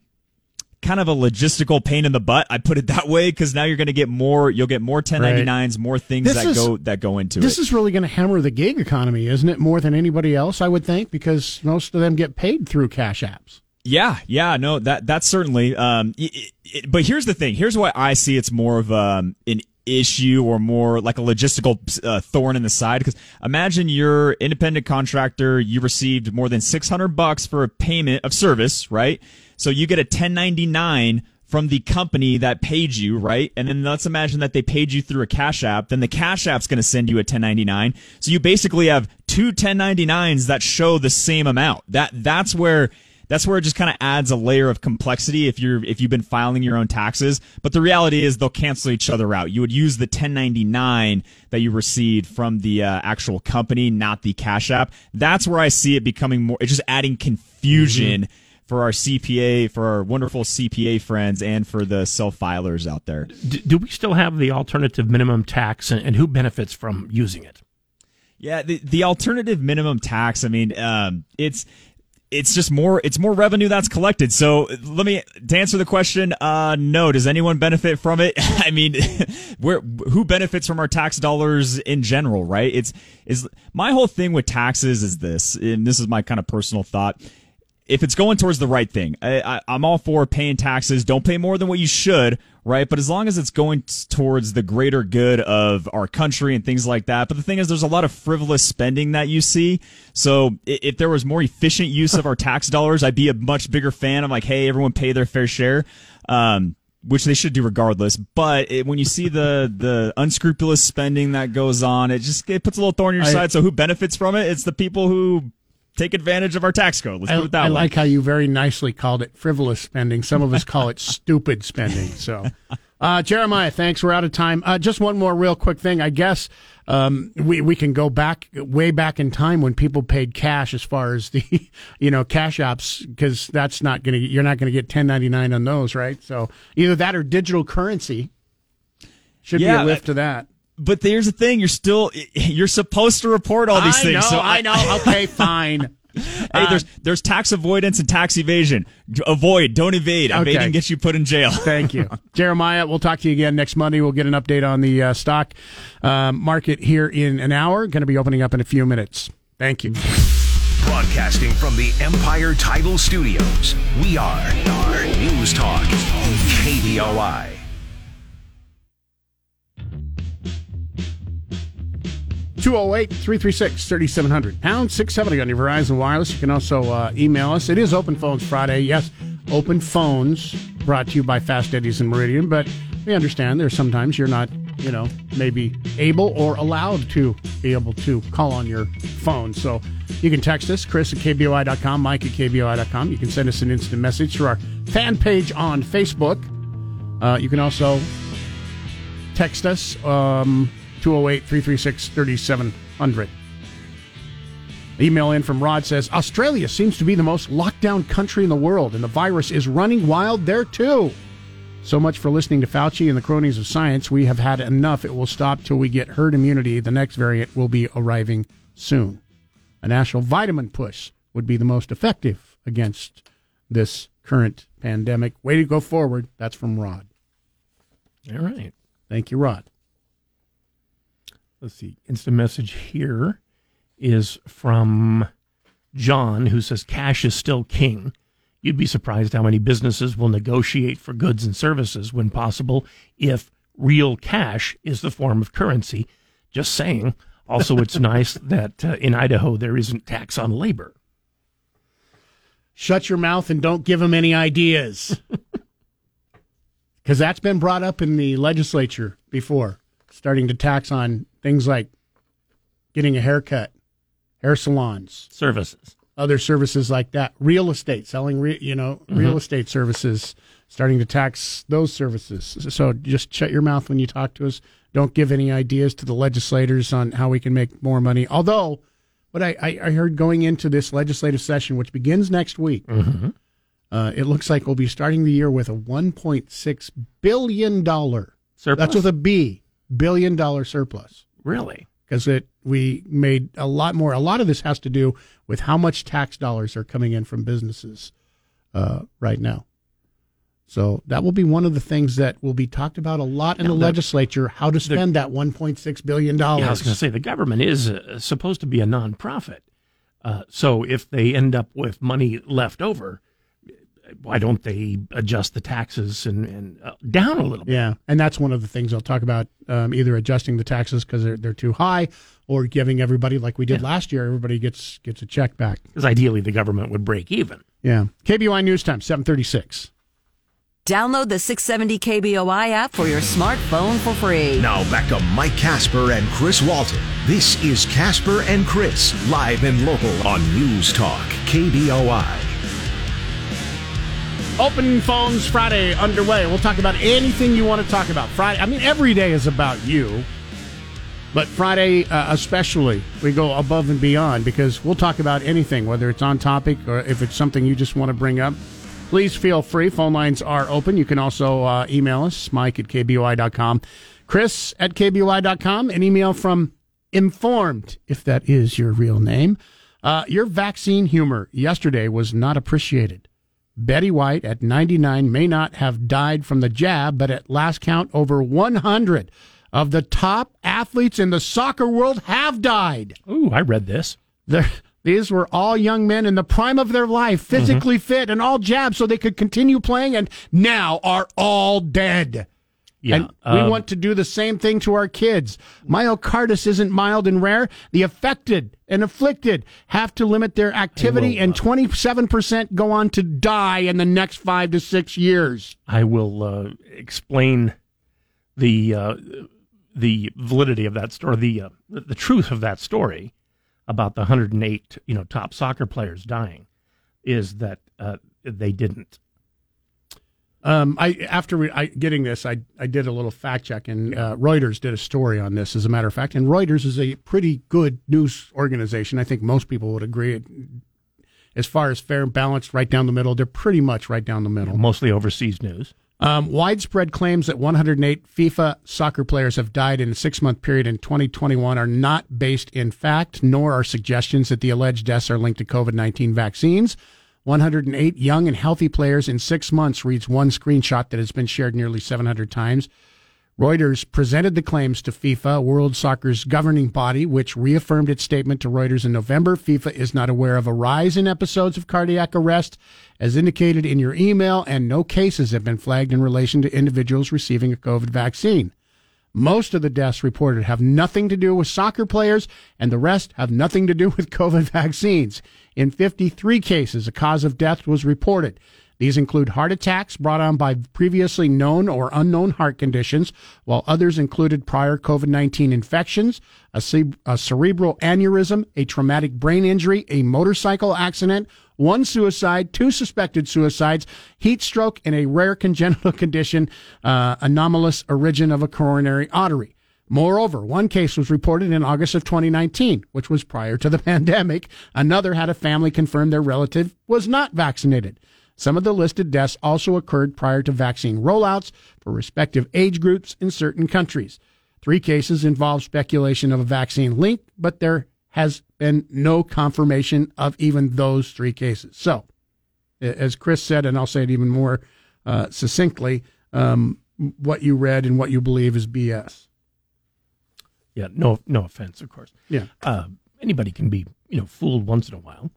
kind of a logistical pain in the butt. I put it that way because now you're going to get more. You'll get more 1099s, more things This that is- go that go into it. This is really going to hammer the gig economy, isn't it? More than anybody else, I would think, because most of them get paid through cash apps. Yeah, yeah, no, that that's certainly. Um, it, it, but here's the thing. Here's why I see it's more of um, an issue or more like a logistical uh, thorn in the side. Because imagine you're independent contractor, you received more than 600 bucks for a payment of service, right? So you get a 1099 from the company that paid you, right? And then let's imagine that they paid you through a cash app. Then the cash app's going to send you a 1099. So you basically have two 1099s that show the same amount. That that's where that's where it just kind of adds a layer of complexity if you're if you've been filing your own taxes. But the reality is they'll cancel each other out. You would use the 1099 that you received from the uh, actual company, not the Cash App. That's where I see it becoming more. It's just adding confusion. For our CPA, for our wonderful CPA friends, and for the self filers out there. D- do we still have the alternative minimum tax, and, and who benefits from using it? Yeah, the, the alternative minimum tax. I mean, um, it's it's just more it's more revenue that's collected. So let me to answer the question. Uh, no, does anyone benefit from it? [laughs] I mean, [laughs] where who benefits from our tax dollars in general? Right? It's is my whole thing with taxes is this, and this is my kind of personal thought. If it's going towards the right thing, I, I, I'm all for paying taxes. Don't pay more than what you should, right? But as long as it's going towards the greater good of our country and things like that. But the thing is, there's a lot of frivolous spending that you see. So if there was more efficient use of our tax dollars, I'd be a much bigger fan. I'm like, hey, everyone pay their fair share. Um, which they should do regardless. But it, when you see the the unscrupulous spending that goes on, it just it puts a little thorn in your I- side. So who benefits from it? It's the people who take advantage of our tax code. Let's I, put it that I way. like how you very nicely called it frivolous spending. Some of us call it stupid spending. So, [laughs] uh, Jeremiah, thanks. We're out of time. Uh, just one more real quick thing. I guess um, we we can go back way back in time when people paid cash as far as the [laughs] you know cash apps because that's not gonna you're not gonna get 1099 on those, right? So either that or digital currency should Yeah, be a lift to that. But there's the thing: you're still [laughs] you're supposed to report all these I things. know, so I know. Okay, [laughs] fine. hey, there's there's tax avoidance and tax evasion. Avoid, don't evade. Okay. Evading gets you put in jail. [laughs] Thank you. Jeremiah, we'll talk to you again next Monday. We'll get an update on the uh, stock uh, market here in an hour. Going to be opening up in a few minutes. Thank you. Broadcasting from the Empire Title Studios, we are, are News Talk, KBOI. Two zero eight three three six thirty seven hundred pound six seventy on your Verizon Wireless. You can also uh, email us. It is Open Phones Friday. Yes, Open Phones brought to you by Fast Eddie's and Meridian. But we understand there's sometimes you're not, you know, maybe able or allowed to be able to call on your phone. So you can text us, Chris at KBOI.com, Mike at KBOI.com. You can send us an instant message through our fan page on Facebook. Uh, you can also text us um, 208 336 3700. Email in from Rod says Australia seems to be the most locked down country in the world, and the virus is running wild there too. So much for listening to Fauci and the cronies of science. We have had enough. It will stop till we get herd immunity. The next variant will be arriving soon. A national vitamin push would be the most effective against this current pandemic. Way to go forward. That's from Rod. All right. Thank you, Rod. Let's see. Instant message here is from John, who says cash is still king. You'd be surprised how many businesses will negotiate for goods and services when possible if real cash is the form of currency. Just saying. Also, it's [laughs] nice that uh, in Idaho there isn't tax on labor. Shut your mouth and don't give him any ideas. [laughs] because that's been brought up in the legislature before, starting to tax on things like getting a haircut, hair salons, Services. other services like that, real estate, selling, re- you know, real estate services, starting to tax those services. So just shut your mouth when you talk to us. Don't give any ideas to the legislators on how we can make more money. Although, what I, I, heard going into this legislative session, which begins next week, uh, it looks like we'll be starting the year with a 1.6 billion dollar Surplus? That's with a B, billion dollar surplus Really? because it we made a lot more. A lot of this has to do with how much tax dollars are coming in from businesses uh, right now. So that will be one of the things that will be talked about a lot in Now, the, the- legislature: how to spend that 1.6 billion dollars. Yeah, I was going to say the government is uh, supposed to be a nonprofit. Uh, so if they end up with money left over, why don't they adjust the taxes and, and uh, down a little bit? Yeah, and that's one of the things I'll talk about: um, either adjusting the taxes because they're they're too high, or giving everybody, like we did last year, everybody gets gets a check back. Because ideally the government would break even. Yeah. KBOI News Time, 736. Download the 670 KBOI app for your smartphone for free. Now back to Mike Casper and Chris Walton. This is Casper and Chris, live and local on News Talk, KBOI. Open Phones Friday underway. We'll talk about anything you want to talk about. Friday, I mean, every day is about you, but Friday uh, especially, we go above and beyond because we'll talk about anything, whether it's on topic or if it's something you just want to bring up. Please feel free. Phone lines are open. You can also uh, email us, mike at kboi.com, chris at kboi.com, an email from Informed, if that is your real name. Uh, your vaccine humor yesterday was not appreciated. Betty White at 99 may not have died from the jab, but at last count, over 100 of the top athletes in the soccer world have died. Ooh, I read this. They're, these were all young men in the prime of their life, mm-hmm. physically fit and all jabbed so they could continue playing, and now are all dead. Yeah, and we um, want to do the same thing to our kids. Myocarditis isn't mild and rare. The affected and afflicted have to limit their activity, will, and 27% go on to die in the next five to six years. I will uh, explain the uh, the validity of that story, the uh, the truth of that story about the 108 you know top soccer players dying is that uh, they didn't. Um, I after we, I, getting this, I I did a little fact check, and uh, Reuters did a story on this. As a matter of fact, and Reuters is a pretty good news organization. I think most people would agree. As far as fair and balanced, right down the middle, they're pretty much right down the middle. Mostly overseas news. Um, widespread claims that 108 FIFA soccer players have died in a six month period in 2021 are not based in fact, nor are suggestions that the alleged deaths are linked to COVID 19 vaccines. 108 young and healthy players in six months reads one screenshot that has been shared nearly 700 times. Reuters presented the claims to FIFA, World Soccer's governing body, which reaffirmed its statement to Reuters in November. FIFA is not aware of a rise in episodes of cardiac arrest, as indicated in your email, and no cases have been flagged in relation to individuals receiving a COVID vaccine. Most of the deaths reported have nothing to do with soccer players, and the rest have nothing to do with [laughs] COVID vaccines. In 53 cases, a cause of death was reported. These include heart attacks brought on by previously known or unknown heart conditions, while others included prior COVID 19 infections, a, ce- a cerebral aneurysm, a traumatic brain injury, a motorcycle accident, one suicide, two suspected suicides, heat stroke, and a rare congenital [laughs] condition, uh, anomalous origin of a coronary artery. Moreover, one case was reported in August of 2019, which was prior to the [laughs] pandemic. Another had a family confirm their relative was not vaccinated. Some of the listed deaths also occurred prior to vaccine rollouts for respective age groups in certain countries. Three cases involve speculation of a vaccine link, but there has been no confirmation of even those three cases. So, as Chris said, and I'll say it even more uh, succinctly, um, what you read and what you believe is BS. Yeah, no, no offense, of course. Yeah. Uh, anybody can be, you know, fooled once in a while.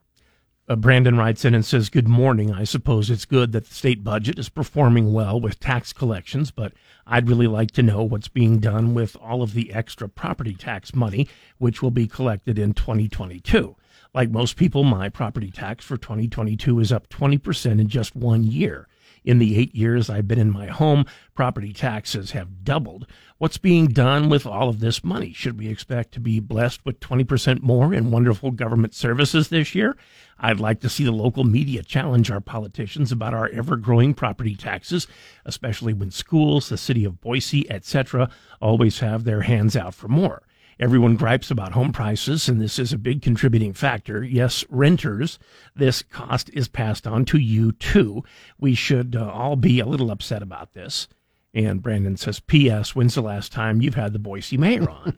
Uh, Brandon writes in and says, Good morning. I suppose it's good that the state budget is performing well with tax collections, but I'd really like to know what's being done with all of the extra property tax money, which will be collected in 2022. Like most people, my property tax for 2022 is up 20% in just one year. In the eight years I've been in my home, property taxes have doubled. What's being done with all of this money? Should we expect to be blessed with 20% more in wonderful government services this year? I'd like to see the local media challenge our politicians about our ever growing property taxes, especially when schools, the city of Boise, etc., always have their hands out for more. Everyone gripes about home prices, and this is a big contributing factor. Yes, renters, this cost is passed on to you too. We should uh, all be a little upset about this. And Brandon says, P.S. When's the last time you've had the Boise mayor on?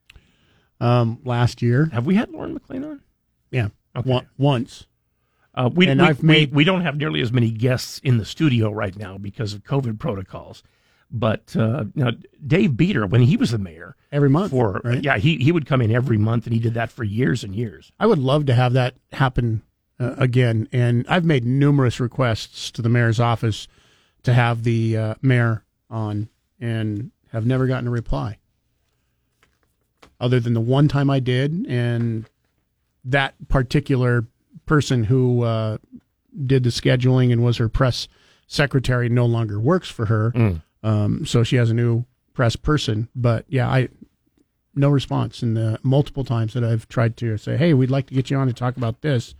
[laughs] um, last year. Have we had Lauren McLean on? Yeah, Okay. One, once. Uh, we, And we, I've made- we, don't have nearly as many guests in the studio right now because of COVID protocols. But uh, you know, Dave Bieter, when he was the mayor, Every month, for right? yeah, he, he would come in every month, and he did that for years and years. I would love to have that happen uh, again. And I've made numerous requests to the mayor's office to have the uh, mayor on and have never gotten a reply. Other than the one time I did, and that particular person who uh, did the scheduling and was her press secretary no longer works for her. Um, so she has a new press person. But yeah, I no response in the multiple times that I've tried to say, "Hey, we'd like to get you on to talk about this."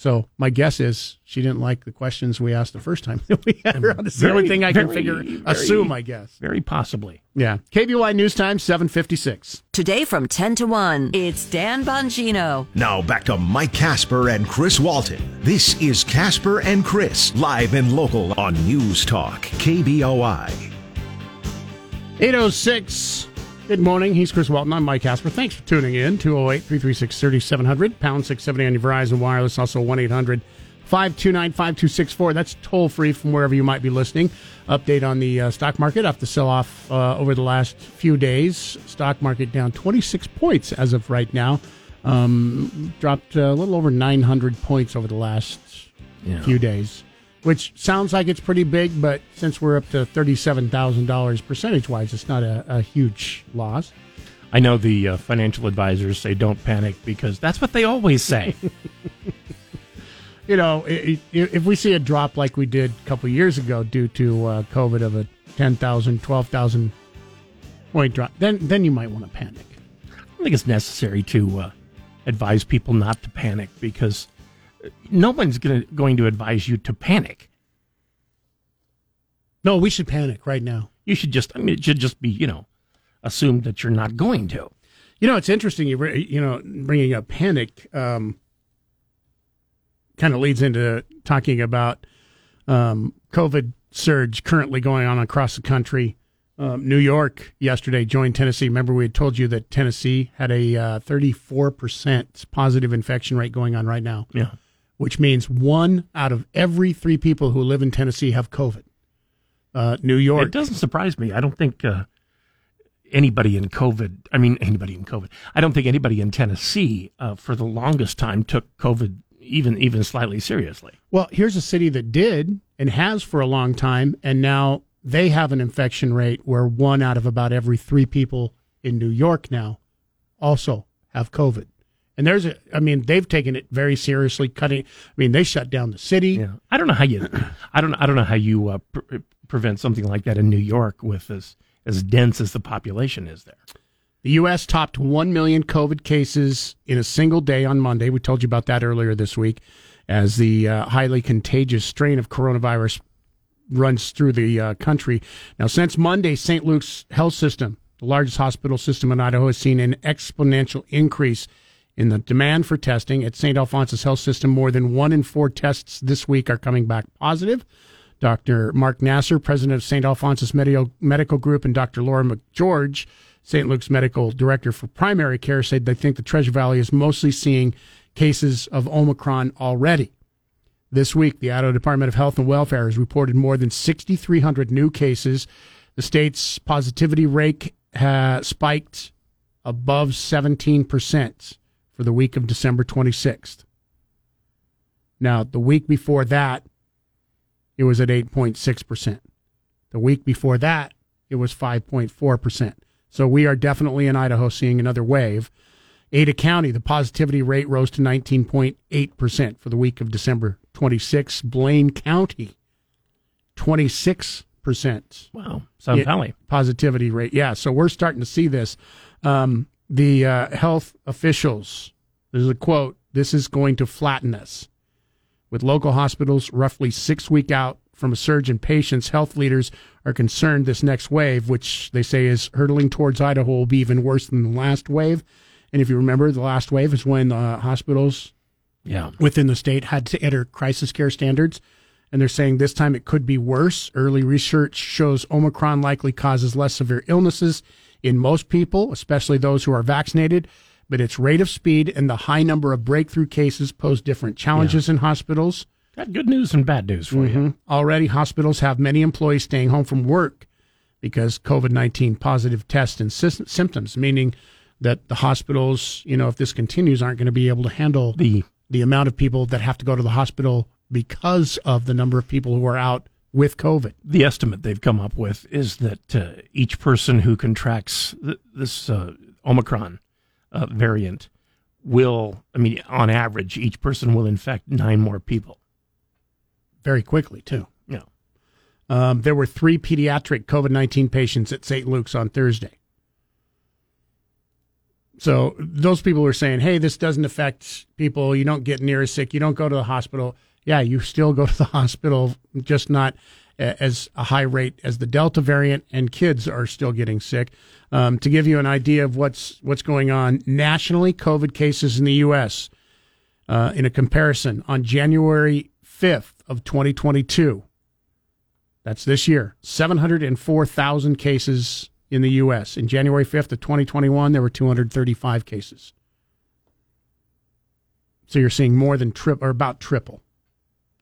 So my guess is she didn't like the questions we asked the first time [laughs] that we had her on. It's the only thing I can very, figure, very- assume, I guess. Very possibly. Yeah. KBOI News Time, seven fifty six. Today from 10 to 1, it's Dan Bongino. Now back to Mike Casper and Chris Walton. This is Casper and Chris, live and local on News Talk, KBOI. Eight oh six. Good morning. He's Chris Walton. I'm Mike Casper. Thanks for tuning in. 208 336 3700, pound 670 on your Verizon Wireless, also 1 800 529 5264. That's toll free from wherever you might be listening. Update on the uh, stock market after the sell off uh, over the last few days. Stock market down 26 points as of right now. Um, dropped a little over 900 points over the last Yeah. few days, which sounds like it's pretty big, but since we're up to $37,000 percentage wise, it's not a, a huge loss. I know the uh, financial advisors say don't panic because that's what they always say. [laughs] You know, i- i- if we see a drop like we did a couple years ago due to uh, COVID of a 10,000, 12,000 point drop, then, then you might want to panic. I don't think it's necessary to uh, advise people not to panic because no one's gonna, going to advise you to panic. No, we should panic right now. You should just, I mean, it should just be, you know, assumed that you're not going to. You know, it's interesting. You re- you know, bringing up panic um, kind of leads into talking about um, COVID surge currently going on across the country. Um, New York yesterday joined Tennessee. Remember, we had told you that Tennessee had a thirty-four percent positive infection rate going on right now, Yeah. Which means one out of every three people who live in Tennessee have COVID. Uh, New York, It doesn't surprise me. I don't think uh, anybody in COVID, I mean, anybody in COVID, I don't think anybody in Tennessee uh, for the longest time took COVID even even slightly seriously. Well, here's a city that did and has for a long time, and now they have an infection rate where one out of about every three people in New York now also have COVID. And there's a, I mean, they've taken it very seriously, cutting. I mean, they shut down the city. Yeah, I don't know how you, I don't, I don't know how you uh, pre- prevent something like that in New York with as as dense as the population is there. The U.S. topped 1 million COVID cases in a single day on Monday. We told you about that earlier this week as the uh, highly contagious strain of coronavirus runs through the uh, country. Now, since Monday, St. Luke's Health System, the largest hospital system in Idaho, has seen an exponential increase in the demand for testing. At St. Alphonsus Health System, more than one in four tests this week are coming back positive. Dr. Mark Nasser, president of St. Alphonsus Medical, Group, and Dr. Laura McGeorge, St. Luke's medical director for primary care, said they think the Treasure Valley is mostly seeing cases of Omicron already. This week, the Idaho Department of Health and Welfare has reported more than 6,300 new cases. The state's positivity rate has spiked above 17% for the week of December 26th. Now, the week before that, it was at 8.6%. The week before that, it was 5.4%. So we are definitely in Idaho seeing another wave. Ada County, the positivity rate rose to 19.8% for the week of December 26. Blaine County, 26 percent. Wow, Sun Valley positivity rate. Yeah, so we're starting to see this. Um, the uh, health officials. There's a quote. This is going to flatten us. With local hospitals roughly six week out from a surge in patients, health leaders are concerned this next wave, which they say is hurtling towards Idaho, will be even worse than the last wave. And if you remember, the last wave is when uh, hospitals yeah. within the state had to enter crisis care standards. And they're saying this time it could be worse. Early research shows Omicron likely causes less severe illnesses in most people, especially those who are vaccinated. But its rate of speed and the high number of breakthrough cases pose different challenges yeah. in hospitals. Got good news and bad news for mm-hmm. you. Already, hospitals have many employees staying home from work because COVID 19 positive tests and sy- symptoms, meaning that the hospitals, you know, if this continues, aren't going to be able to handle the the amount of people that have to go to the hospital because of the number of people who are out with COVID. The estimate they've come up with is that uh, each person who contracts th- this uh, Omicron uh, variant will, I mean, on average, each person will infect nine more people. Very quickly, too. Yeah. Um, there were three pediatric COVID 19 patients at St. Luke's on Thursday. So those people were saying, hey, this doesn't affect people. You don't get near as sick. You don't go to the hospital. Yeah, you still go to the [laughs] hospital, just not as a high rate as the Delta variant, and kids are still getting sick. Um, to give you an idea of what's what's going on nationally, COVID cases in the U.S. Uh, in a comparison on January 5th of 2022, that's this year, 704,000 cases in the U.S. In January 5th of 2021, there were 235 cases. So you're seeing more than triple, or about triple,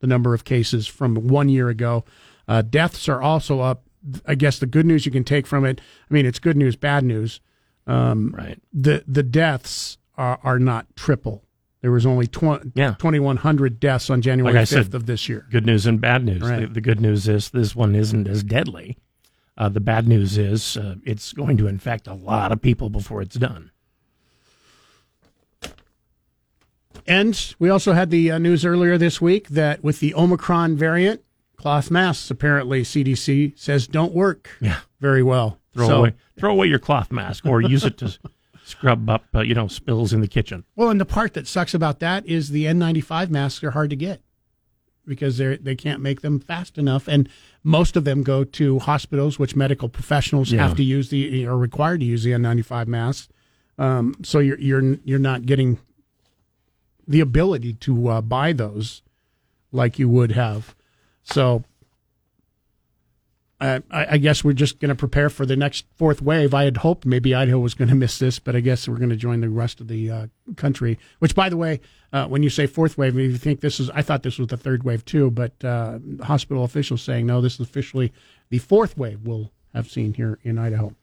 the number of cases from one year ago. Uh, deaths are also up. I guess the good news you can take from it. I mean, it's good news, bad news. Um, right. The the deaths are, are not triple. There was only 20, yeah. 2,100 deaths on January like 5th said, of this year. Good news and bad news. Right. The, the, good news is this one isn't as deadly. Uh, the bad news is uh, it's going to infect a lot of people before it's done. And we also had the uh, news earlier this week that with the Omicron variant, cloth masks apparently CDC says don't work yeah. very well. Throw so, away throw away your cloth mask or use it to [laughs] scrub up uh, you know spills in the kitchen. Well, and the part that sucks about that is the N95 masks are hard to get because they they can't make them fast enough, and most of them go to hospitals, which medical professionals yeah. have to use the are required to use the N95 masks. Um, so you're you're you're not getting the ability to uh, buy those like you would have. So I, I guess we're just going to prepare for the next fourth wave. I had hoped maybe Idaho was going to miss this, but I guess we're going to join the rest of the uh, country. Which, by the way, uh, when you say fourth wave, you think this is, I thought this was the third wave too, but uh, hospital officials saying no, this is officially the fourth wave we'll have seen here in Idaho.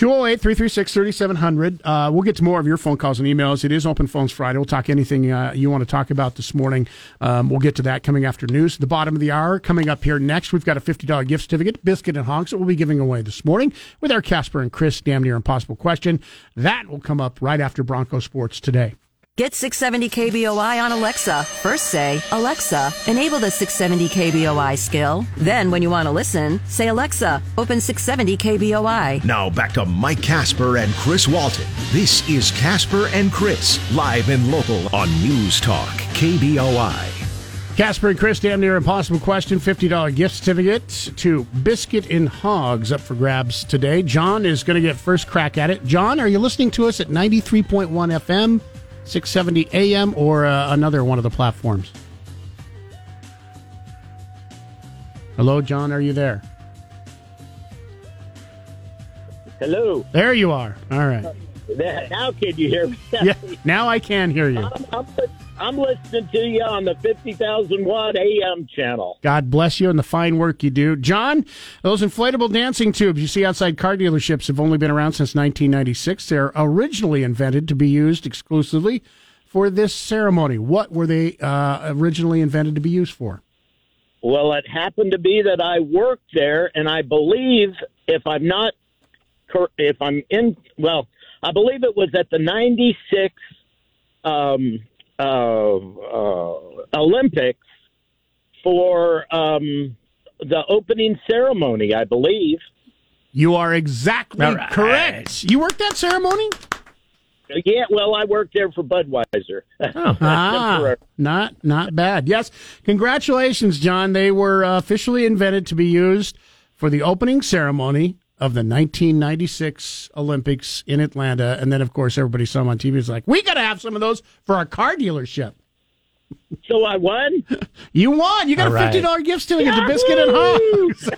208 336 3700. Uh, we'll get to more of your phone calls and emails. It is Open Phones Friday. We'll talk anything uh, you want to talk about this morning. Um, we'll get to that coming after news. The bottom of the hour coming up here next. We've got a $50 gift certificate, Biscuit and Hogs, that we'll be giving away this morning with our Casper and Chris damn near impossible question. That will come up right after Bronco Sports today. Get 670 KBOI on Alexa. First say, Alexa, enable the 670 KBOI skill. Then, when you want to listen, say, Alexa, open 670 KBOI. Now back to Mike Casper and Chris Walton. This is Casper and Chris, live and local on News Talk, KBOI. Casper and Chris, damn near impossible question. $50 gift certificate to Biscuit and Hogs up for grabs today. John is going to get first crack at it. John, are you listening to us at 93.1 FM? 670 AM or uh, another one of the platforms? Hello, John, are you there? Hello. There you are. All right. Now can you hear me? [laughs] yeah, now I can hear you. I'm, I'm, I'm listening to you on the 50,000 watt AM channel. God bless you and the fine work you do. John, those inflatable dancing tubes you see outside car dealerships have only been around since 1996. They're originally invented to be used exclusively for this ceremony. What were they uh, originally invented to be used for? Well, it happened to be that I worked there, and I believe, if I'm not, if I'm in, well, I believe it was at the 96 um, uh, uh, Olympics for um, the opening ceremony, I believe. You are exactly All right. correct. You worked that ceremony? Yeah, well, I worked there for Budweiser. [laughs] Oh. Ah, not not bad. Yes, congratulations, John. They were uh, officially invented to be used for the opening ceremony of the 1996 Olympics in Atlanta, and then of course everybody saw them on TV. Was like, we got to have some of those for our car dealership. so I won. [laughs] You won. You got All a fifty dollar gift certificate to Biscuit and Hogs.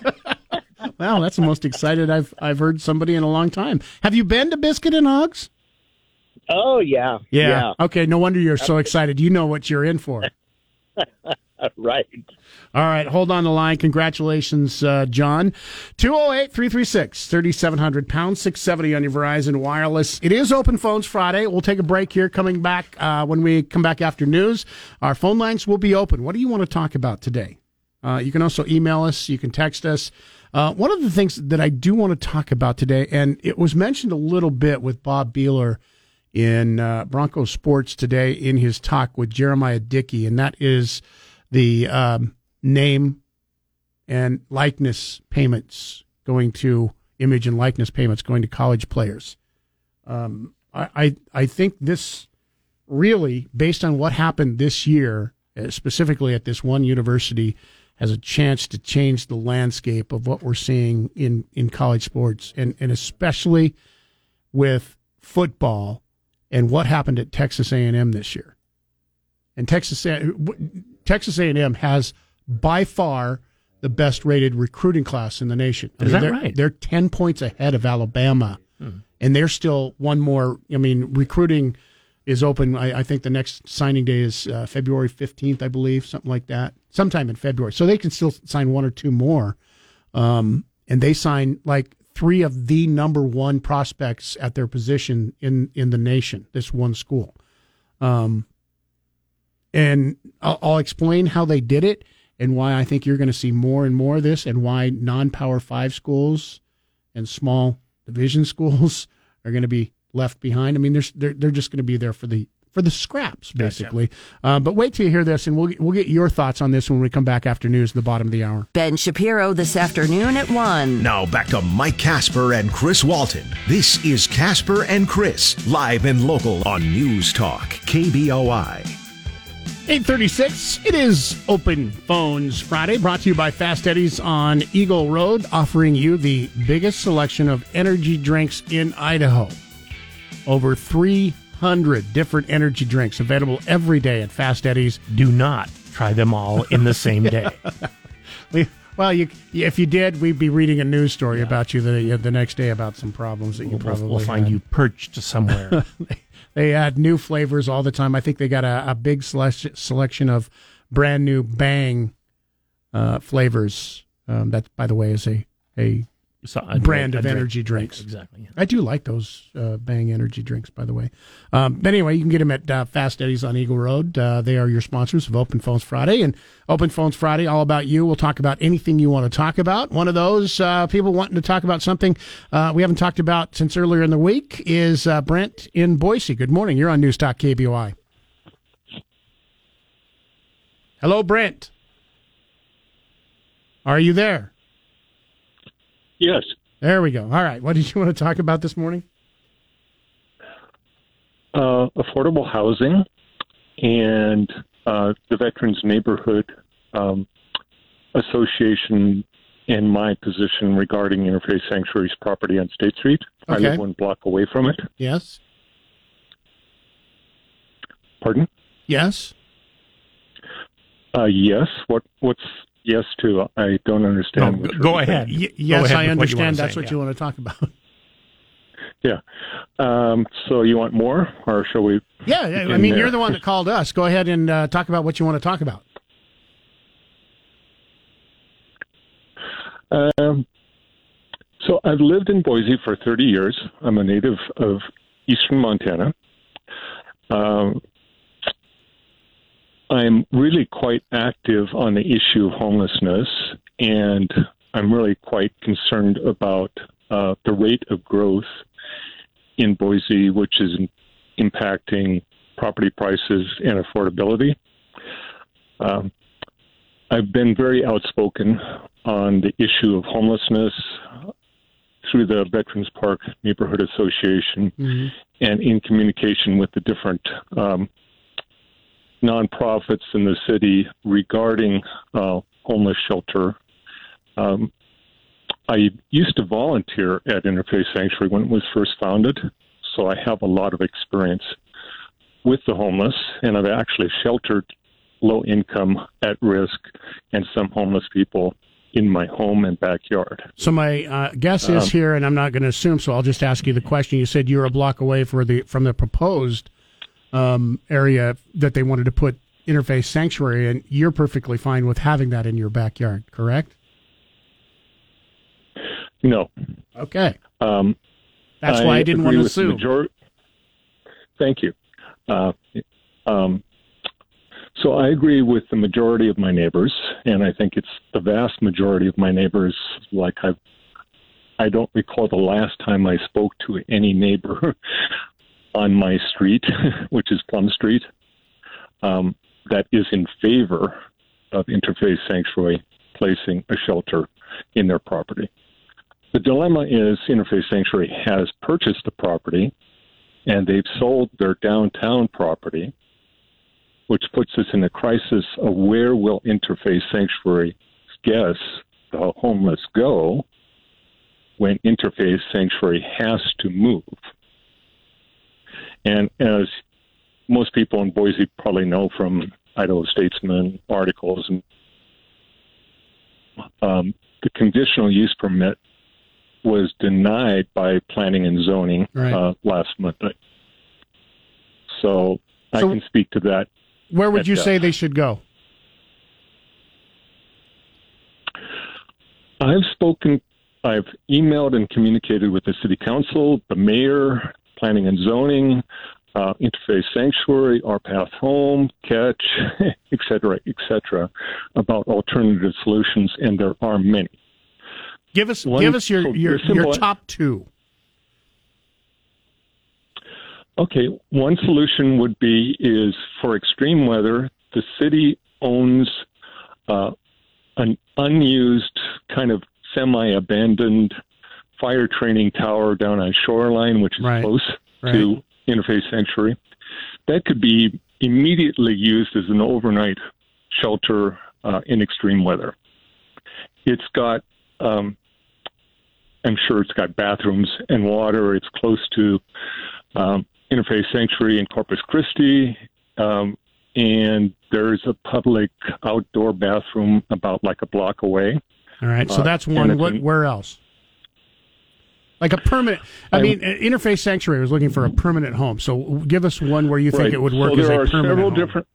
[laughs] wow, that's the most excited I've I've heard somebody in a long time. Have you been to Biscuit and Hogs? Oh yeah, yeah, Okay, no wonder you're so excited. You know what you're in for. [laughs] right. All right, hold on the line. Congratulations, uh, John. 208 336 3700, pound 670 on your Verizon Wireless. It is Open Phones Friday. We'll take a break here. Coming back uh, when we come back after news, our phone lines will be open. What do you want to talk about today? Uh, you can also email us, you can text us. Uh, one of the things that I do want to talk about today, and it was mentioned a little bit with Bob Behler in uh, Broncos Sports today in his talk with Jeremiah Dickey, and that is the um, name and likeness payments going to image and likeness payments going to college players. Um, I, I I think this really, based on what happened this year, uh, specifically at this one university, has a chance to change the landscape of what we're seeing in, in college sports, and, and especially with football and what happened at Texas A&M this year. And Texas Texas A&M has by far the best rated recruiting class in the nation. I Is that they're, right? They're 10 points ahead of Alabama. And they're still one more. I mean, recruiting is open. I, I think the next signing day is uh, February 15th, I believe, something like that. Sometime in February. So they can still sign one or two more. Um, and they sign like three of the number one prospects at their position in, in the nation, this one school. Um, and I'll, I'll explain how they did it and why I think you're going to see more and more of this, and why non-power five schools and small division [laughs] schools are going to be left behind. I mean, they're they're, they're just going to be there for the for the scraps, basically. Uh, but wait till you hear this, and we'll we'll get your thoughts on this when we come back after news at the bottom of the hour. Ben Shapiro this afternoon at 1. Now back to Mike Casper and Chris Walton. This is Casper and Chris, live and local on News Talk, KBOI. 836, it is Open Phones Friday, brought to you by Fast Eddie's on Eagle Road, offering you the biggest selection of energy drinks in Idaho. Over 300 different energy drinks available every day at Fast Eddie's. Do not try them all in the same day. [laughs] We, well, you, if you did, we'd be reading a news story about you the, the next day about some problems that you We'll, probably we'll find had. you perched somewhere. [laughs] They add new flavors all the time. I think they got a, a big sele- selection of brand new Bang uh, flavors. Um, that, by the way, is a, a So, brand of drink. energy drinks. Exactly. yeah. I do like those uh, Bang energy drinks, by the way. Um, but anyway, you can get them at uh, Fast Eddie's on Eagle Road. Uh, they are your sponsors of Open Phones Friday. And Open Phones Friday, all about you. We'll talk about anything you want to talk about. One of those uh, people wanting to talk about something uh, we haven't talked about since earlier in the week is uh, Brent in Boise. Good morning. You're on News Talk KBOI. Hello, Brent. Are you there? Yes. There we go. All right. What did you want to talk about this morning? Uh, affordable housing and uh, the Veterans Neighborhood um, Association and my position regarding Interfaith Sanctuary's property on State Street. Okay. I live one block away from it. Yes. Pardon? Yes. Uh, yes. What? What's yes to? I don't understand. No, go- ahead. Y- Go yes, ahead I with what understand. say, That's what yeah. you want to talk about. [laughs] Yeah. Um, so you want more, or shall we? Yeah, yeah. I mean, there? you're the one that called us. Go ahead and uh, talk about what you want to talk about. Um, so I've lived in Boise for 30 years. I'm a native of eastern Montana. Um, I'm really quite active on the issue of homelessness, and I'm really quite concerned about uh, the rate of growth in Boise, which is impacting property prices and affordability. Um, I've been very outspoken on the issue of homelessness through the Veterans Park Neighborhood Association Mm-hmm. and in communication with the different um, nonprofits in the city regarding uh, homeless shelter. Um, I used to volunteer at Interfaith Sanctuary when it was first founded, so I have a lot of experience with the homeless, and I've actually sheltered low income, at risk, and some homeless people in my home and backyard. So my uh, guess is Um, here, and I'm not going to assume. So I'll just ask you the question. You said you're a block away for the from the proposed um, area that they wanted to put Interfaith Sanctuary, and you're perfectly fine with having that in your backyard, correct? No. Okay. Um, That's why I didn't want to assume. major- Thank you. Uh, um, so I agree with the majority of my neighbors, and I think it's the vast majority of my neighbors. Like I, I don't recall the last time I spoke to any neighbor [laughs] on my street, [laughs] which is Plum Street, um, that is in favor of Interfaith Sanctuary placing a shelter in their property. The dilemma is Interfaith Sanctuary has purchased the property and they've sold their downtown property, which puts us in a crisis of where will Interfaith Sanctuary guests, the homeless, go when Interfaith Sanctuary has to move. And as most people in Boise probably know from Idaho Statesman articles, um, the conditional use permit was denied by planning and zoning Right. uh, last month. So, I can speak to that. Where would you depth. say they should go? I've spoken, I've emailed and communicated with the city council, the mayor, planning and zoning, uh, Interfaith Sanctuary, Our Path Home, Catch, [laughs] et cetera, et cetera, about alternative solutions, and there are many. Give us One- give us your so your, your your top two. Okay, one solution would be is for extreme weather, the city owns uh, an unused kind of semi-abandoned fire training tower down on Shoreline, which is Right, close right. to Interfaith Sanctuary. That could be immediately used as an overnight shelter uh, in extreme weather. It's got, um, I'm sure it's got bathrooms and water. It's close to um, Interfaith Sanctuary in Corpus Christi, um, and there's a public outdoor bathroom about like a block away. All right, so Uh, that's one. What? Where else? Like a permanent. I, I- mean, Interfaith Sanctuary was looking for a permanent home. So give us one where you think Right. it would work as there a are permanent several home. different.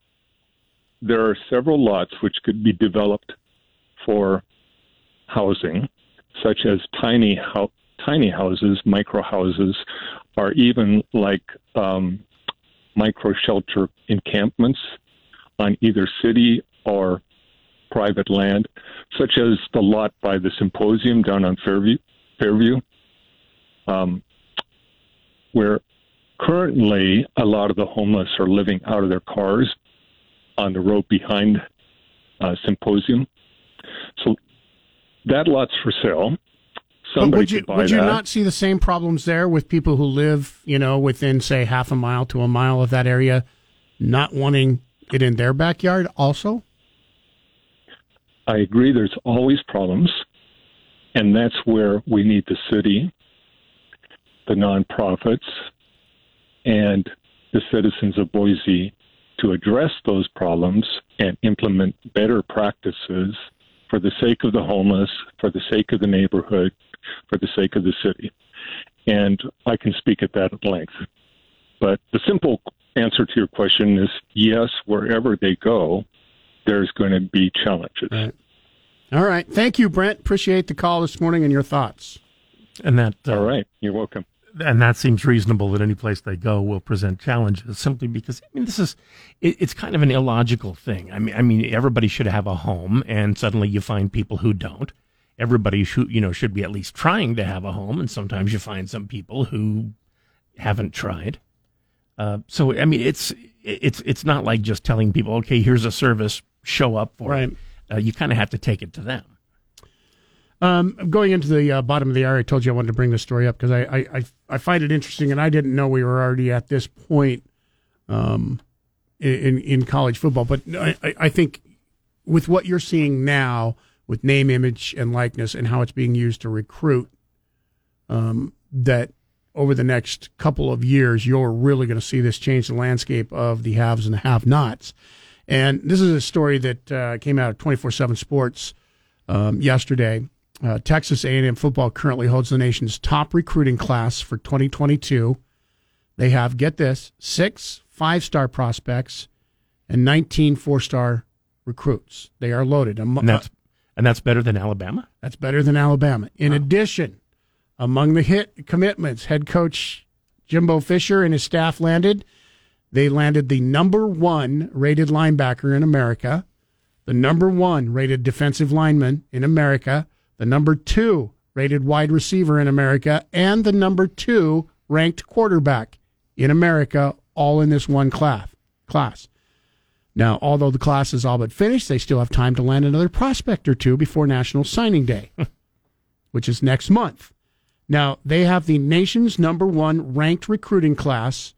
There are several lots which could be developed for housing, such as tiny tiny houses, micro houses, or even like um, micro shelter encampments on either city or private land, such as the lot by the symposium down on Fairview, Fairview, um, where currently a lot of the homeless are living out of their cars on the road behind uh, Symposium. So that lot's for sale. But Somebody would you would you that. not see the same problems there with people who live, you know, within say half a mile to a mile of that area, not wanting it in their backyard? Also, I agree there's always problems, and that's where we need the city, the nonprofits, and the citizens of Boise to address those problems and implement better practices for the sake of the homeless, for the sake of the neighborhood, for the sake of the city. And I can speak at that at length. But the simple answer to your question is yes, wherever they go, there's going to be challenges. Right. all right. Thank you, Brent. Appreciate the call this morning and your thoughts. And that uh, All right. You're welcome. And that seems reasonable that any place they go will present challenges simply because I mean this is it, it's kind of an illogical thing. I mean I mean everybody should have a home and suddenly you find people who don't. Everybody should you know should be at least trying to have a home and sometimes you find some people who haven't tried. Uh, so I mean it's it's it's not like just telling people okay here's a service show up for Right. it. uh, you kind of have to take it to them. Um, going into the uh, bottom of the hour, I told you I wanted to bring this story up because I, I, I, I find it interesting, and I didn't know we were already at this point um, in in college football. But I, I think with what you're seeing now with name, image, and likeness, and how it's being used to recruit, um, that over the next couple of years, you're really going to see this change the landscape of the haves and the have-nots. And this is a story that uh, came out of 24/7 Sports um, yesterday. Uh, Texas A&M football currently holds the nation's top recruiting class for 2022. They have get this six five-star prospects and 19 four-star recruits. They are loaded. And that's and that's better than Alabama. That's better than Alabama. In wow. addition, among the hit commitments, head coach Jimbo Fisher and his staff landed. They landed the number one rated linebacker in America, the number one rated defensive lineman in America, the number two rated wide receiver in America, and the number two ranked quarterback in America, all in this one class. Class. Now, although the class is all but finished, they still have time to land another prospect or two before National Signing Day, [laughs] which is next month. Now, they have the nation's number one ranked recruiting class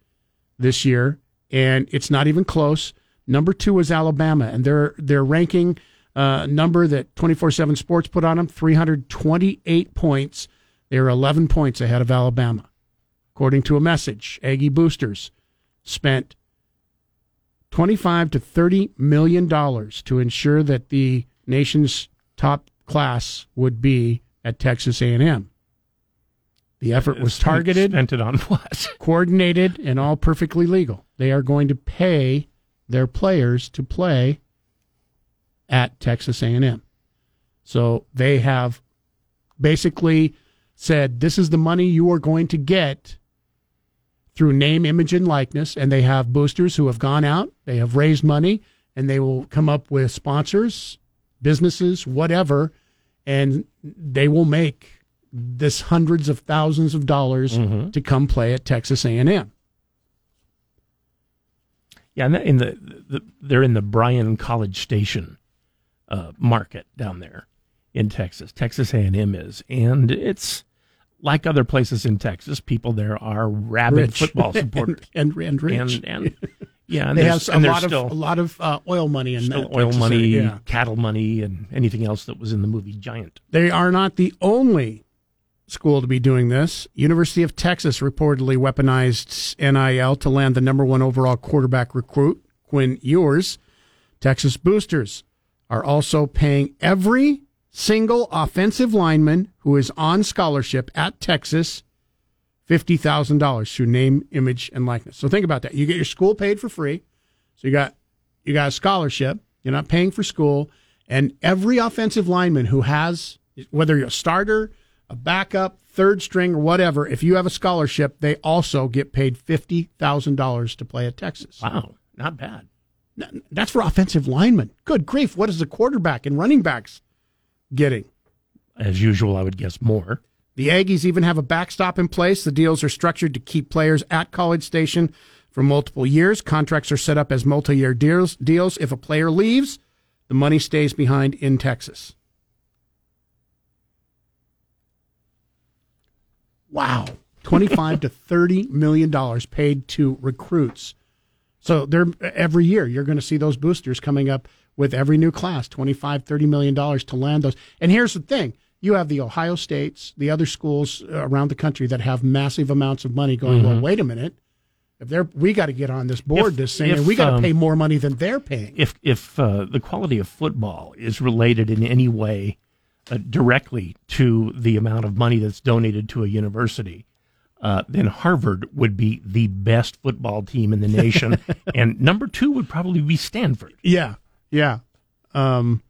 this year, and it's not even close. Number two is Alabama, and their their ranking uh, number that 24 7 Sports put on them 328 points. They are 11 points ahead of Alabama. According to a message, Aggie boosters spent 25 to 30 million dollars to ensure that the nation's top class would be at Texas A&M. The effort was targeted, spent it on what? [laughs] coordinated, and all perfectly legal. They are going to pay their players to play at Texas A&M. So they have basically said this is the money you are going to get through name, image, and likeness. And they have boosters who have gone out, they have raised money, and they will come up with sponsors, businesses, whatever, and they will make this hundreds of thousands of dollars mm-hmm. to come play at Texas A&M. Yeah, and in the, the, they're in the Bryan College Station uh, market down there in Texas. Texas A&M is, and it's like other places in Texas, people there are rabid rich. football [laughs] supporters and, and, and rich. And, and yeah, and [laughs] they have and a lot of a lot of uh, oil money in that. Oil Texas money, yeah. cattle money, and anything else that was in the movie Giant. They are not the only school to be doing this. University of Texas reportedly weaponized NIL to land the number one overall quarterback recruit, Quinn Ewers. Texas boosters are also paying every single offensive lineman who is on scholarship at Texas $50,000 through name, image, and likeness. So think about that. You get your school paid for free. So you got you got a scholarship. You're not paying for school. And every offensive lineman who has, whether you're a starter, a backup, third string, or whatever, if you have a scholarship, they also get paid $50,000 to play at Texas. Wow, not bad. That's for offensive linemen. Good grief. What is the quarterback and running backs getting? As usual, I would guess more. The Aggies even have a backstop in place. The deals are structured to keep players at College Station for multiple years. Contracts are set up as multi year deals. deals. If a player leaves, the money stays behind in Texas. Wow. 25 to 30 million dollars paid to recruits so they're every year you're going to see those boosters coming up with every new class, 25, 30 million dollars to land those. And here's the thing. You have the Ohio States, the other schools around the country that have massive amounts of money going, mm-hmm. well, wait a minute. If they're, we got to get on this board, if, this thing, if, and we got to um, pay more money than they're paying. If if uh, the quality of football is related in any way uh, directly to the amount of money that's donated to a university, uh, then Harvard would be the best football team in the nation, [laughs] and number two would probably be Stanford. Yeah, yeah. Um,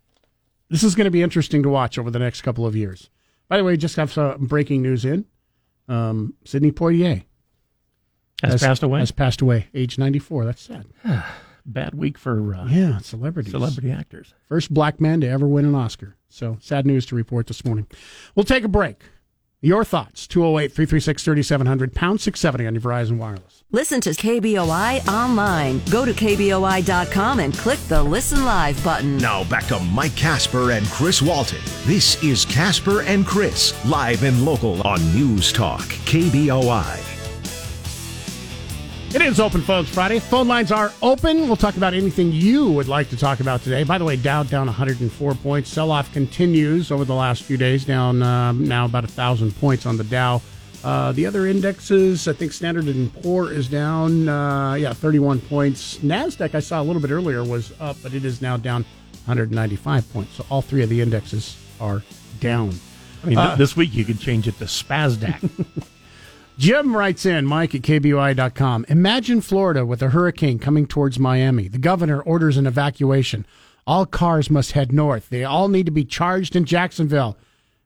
this is going to be interesting to watch over the next couple of years. By the way, just have some breaking news in. Um, Sidney Poitier has, has, passed away. Has passed away, age ninety four. That's sad. [sighs] Bad week for uh, yeah celebrities, celebrity actors. First black man to ever win an Oscar. So sad news to report this morning. We'll take a break. Your thoughts, 208 336 3700, pound 670 on your Verizon Wireless. Listen to KBOI online. Go to KBOI.com and click the Listen Live button. Now back to Mike Casper and Chris Walton. This is Casper and Chris, live and local on News Talk, KBOI. It is Open Phones Friday. Phone lines are open. We'll talk about anything you would like to talk about today. By the way, Dow down 104 points. Sell off continues over the last few days, down um, now about 1,000 points on the Dow. Uh, the other indexes, I think Standard and Poor is down, uh, yeah, 31 points. Nasdaq, I saw a little bit earlier, was up, but it is now down 195 points. So all three of the indexes are down. I mean, Uh, this week you could change it to SPASDAC. [laughs] Jim writes in, Mike at KBOI.com. Imagine Florida with a hurricane coming towards Miami. The governor orders an evacuation. All cars must head north. They all need to be charged in Jacksonville.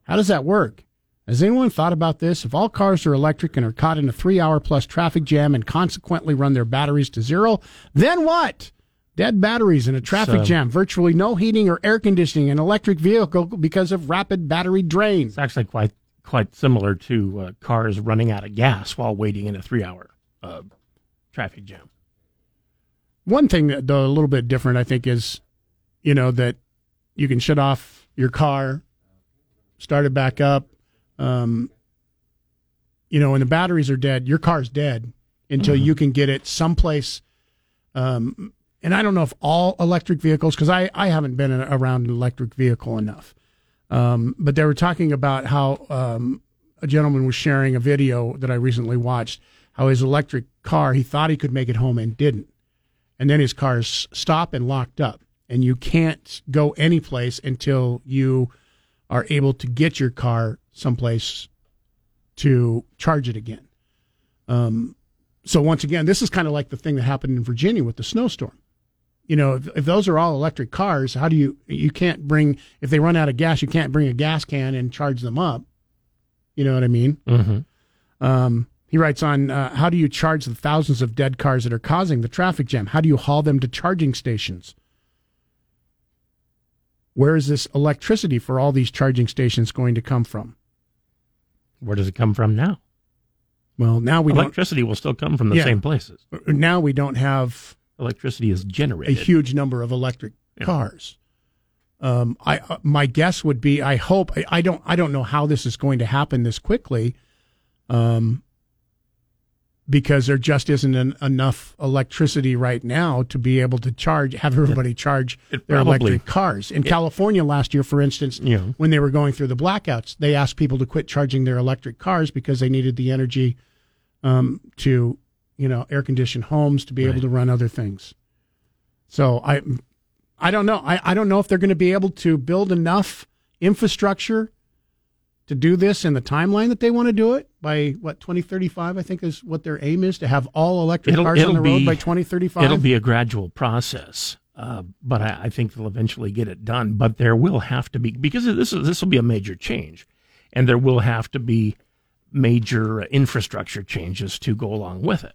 How does that work? Has anyone thought about this? If all cars are electric and are caught in a three hour plus traffic jam and consequently run their batteries to zero, then what? Dead batteries in a traffic So- jam, virtually no heating or air conditioning, in an electric vehicle because of rapid battery drain. It's actually quite quite similar to uh, cars running out of gas while waiting in a three hour uh, traffic jam. One thing that though a little bit different, I think, is you know that you can shut off your car, start it back up. Um, you know, when the batteries are dead, your car's dead until you can get it someplace. Um, and I don't know if all electric vehicles, because I, I haven't been around an electric vehicle enough. Um, but they were talking about how um, a gentleman was sharing a video that I recently watched, how his electric car, he thought he could make it home and didn't. And then his car stopped and locked up. And you can't go anyplace until you are able to get your car someplace to charge it again. Um, so once again, this is kind of like the thing that happened in Virginia with the snowstorm. You know, if, if those are all electric cars, how do you you can't bring if they run out of gas, you can't bring a gas can and charge them up. You know what I mean? Mm-hmm. Um, he writes on uh, how do you charge the thousands of dead cars that are causing the traffic jam? How do you haul them to charging stations? Where is this electricity for all these charging stations going to come from? Where does it come from now? Well, now we don't. Electricity will still come from the Yeah. same places. Now we don't have Electricity is generated. a huge number of electric Yeah. cars. Um, I uh, my guess would be I hope I, I don't I don't know how this is going to happen this quickly, um, because there just isn't an, enough electricity right now to be able to charge have everybody charge It their probably- electric cars. In California last year, for instance, Yeah. when they were going through the blackouts, they asked people to quit charging their electric cars because they needed the energy um, to you know air conditioned homes to be able to run other things. So I I don't know. I, I don't know if they're going to be able to build enough infrastructure to do this in the timeline that they want to do it by what 2035 I think is what their aim is to have all electric It'll- cars it'll on the road be- by 2035. It'll be a gradual process, uh, but I, I think they'll eventually get it done. But there will have to be because this is this will be a major change, and there will have to be major infrastructure changes to go along with it.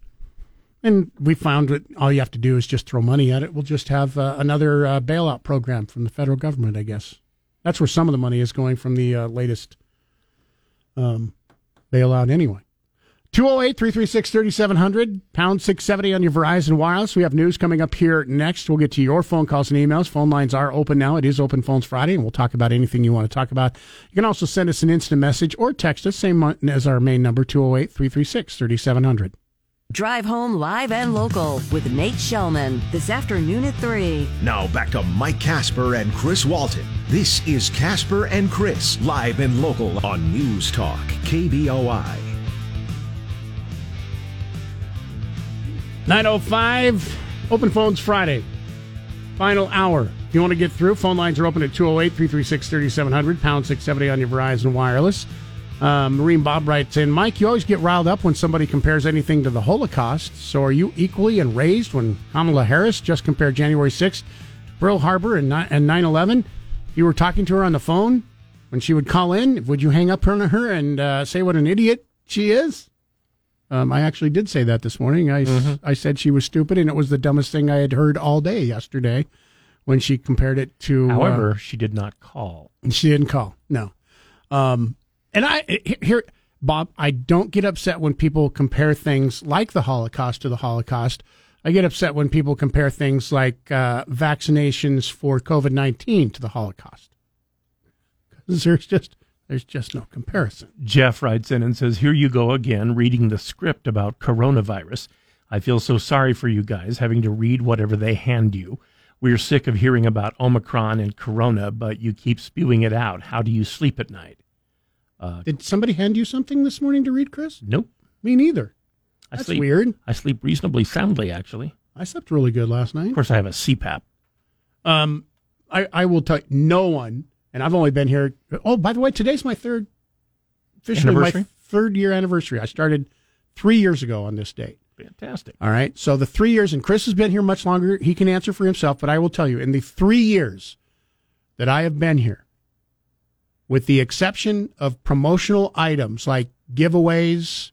And we found that all you have to do is just throw money at it. We'll just have uh, another uh, bailout program from the federal government, I guess. That's where some of the money is going from the uh, latest um, bailout, anyway. 208 336 3700, pound 670 on your Verizon Wireless. We have news coming up here next. We'll get to your phone calls and emails. Phone lines are open now. It is Open Phones Friday, and we'll talk about anything you want to talk about. You can also send us an instant message or text us, same as our main number, 208 336 3700. Drive home live and local with Nate Shelman this afternoon at 3. Now back to Mike Casper and Chris Walton. This is Casper and Chris, live and local on News Talk, KBOI. 905 Open Phones Friday. Final hour. If you want to get through, phone lines are open at 208 336 3700, pound 670 on your Verizon Wireless. Um, Marine Bob writes in Mike, you always get riled up when somebody compares anything to the Holocaust. So are you equally enraged when Kamala Harris just compared January 6th Pearl Harbor and 9 11? If you were talking to her on the phone when she would call in, would you hang up on her and uh, say what an idiot she is? Um, I actually did say that this morning. I I said she was stupid, and it was the dumbest thing I had heard all day yesterday when she compared it to. uh, However, she did not call. she didn't call. No. Um, And I here, Bob, I don't get upset when people compare things like the Holocaust to the Holocaust. I get upset when people compare things like uh, vaccinations for COVID nineteen to the Holocaust. Because there's just there's just no comparison. Jeff writes in and says, Here you go again, reading the script about coronavirus. I feel so sorry for you guys having to read whatever they hand you. We're sick of hearing about Omicron and Corona, but you keep spewing it out. How do you sleep at night? Uh, Did somebody hand you something this morning to read, Chris? Nope. Me neither. I That's sleep, weird. I sleep reasonably soundly, actually. I slept really good last night. Of course, I have a CPAP. Um, I, I will tell you, no one, and I've only been here. Oh, by the way, today's my third, officially my third year anniversary. I started three years ago on this date. Fantastic. All right. So the three years, and Chris has been here much longer. He can answer for himself, but I will tell you, in the three years that I have been here, with the exception of promotional items like giveaways,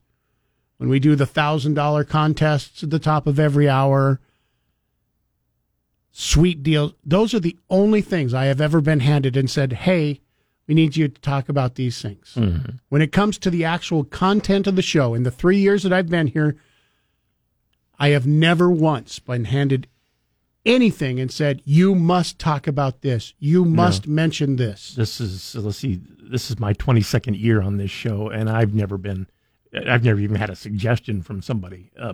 when we do the thousand dollar contests at the top of every hour, sweet deals, those are the only things I have ever been handed and said, hey, we need you to talk about these things. Mm-hmm. When it comes to the actual content of the show, in the three years that I've been here, I have never once been handed anything and said, "You must talk about this. You must no. mention this." This is let's see. This is my 22nd year on this show, and I've never been. I've never even had a suggestion from somebody uh,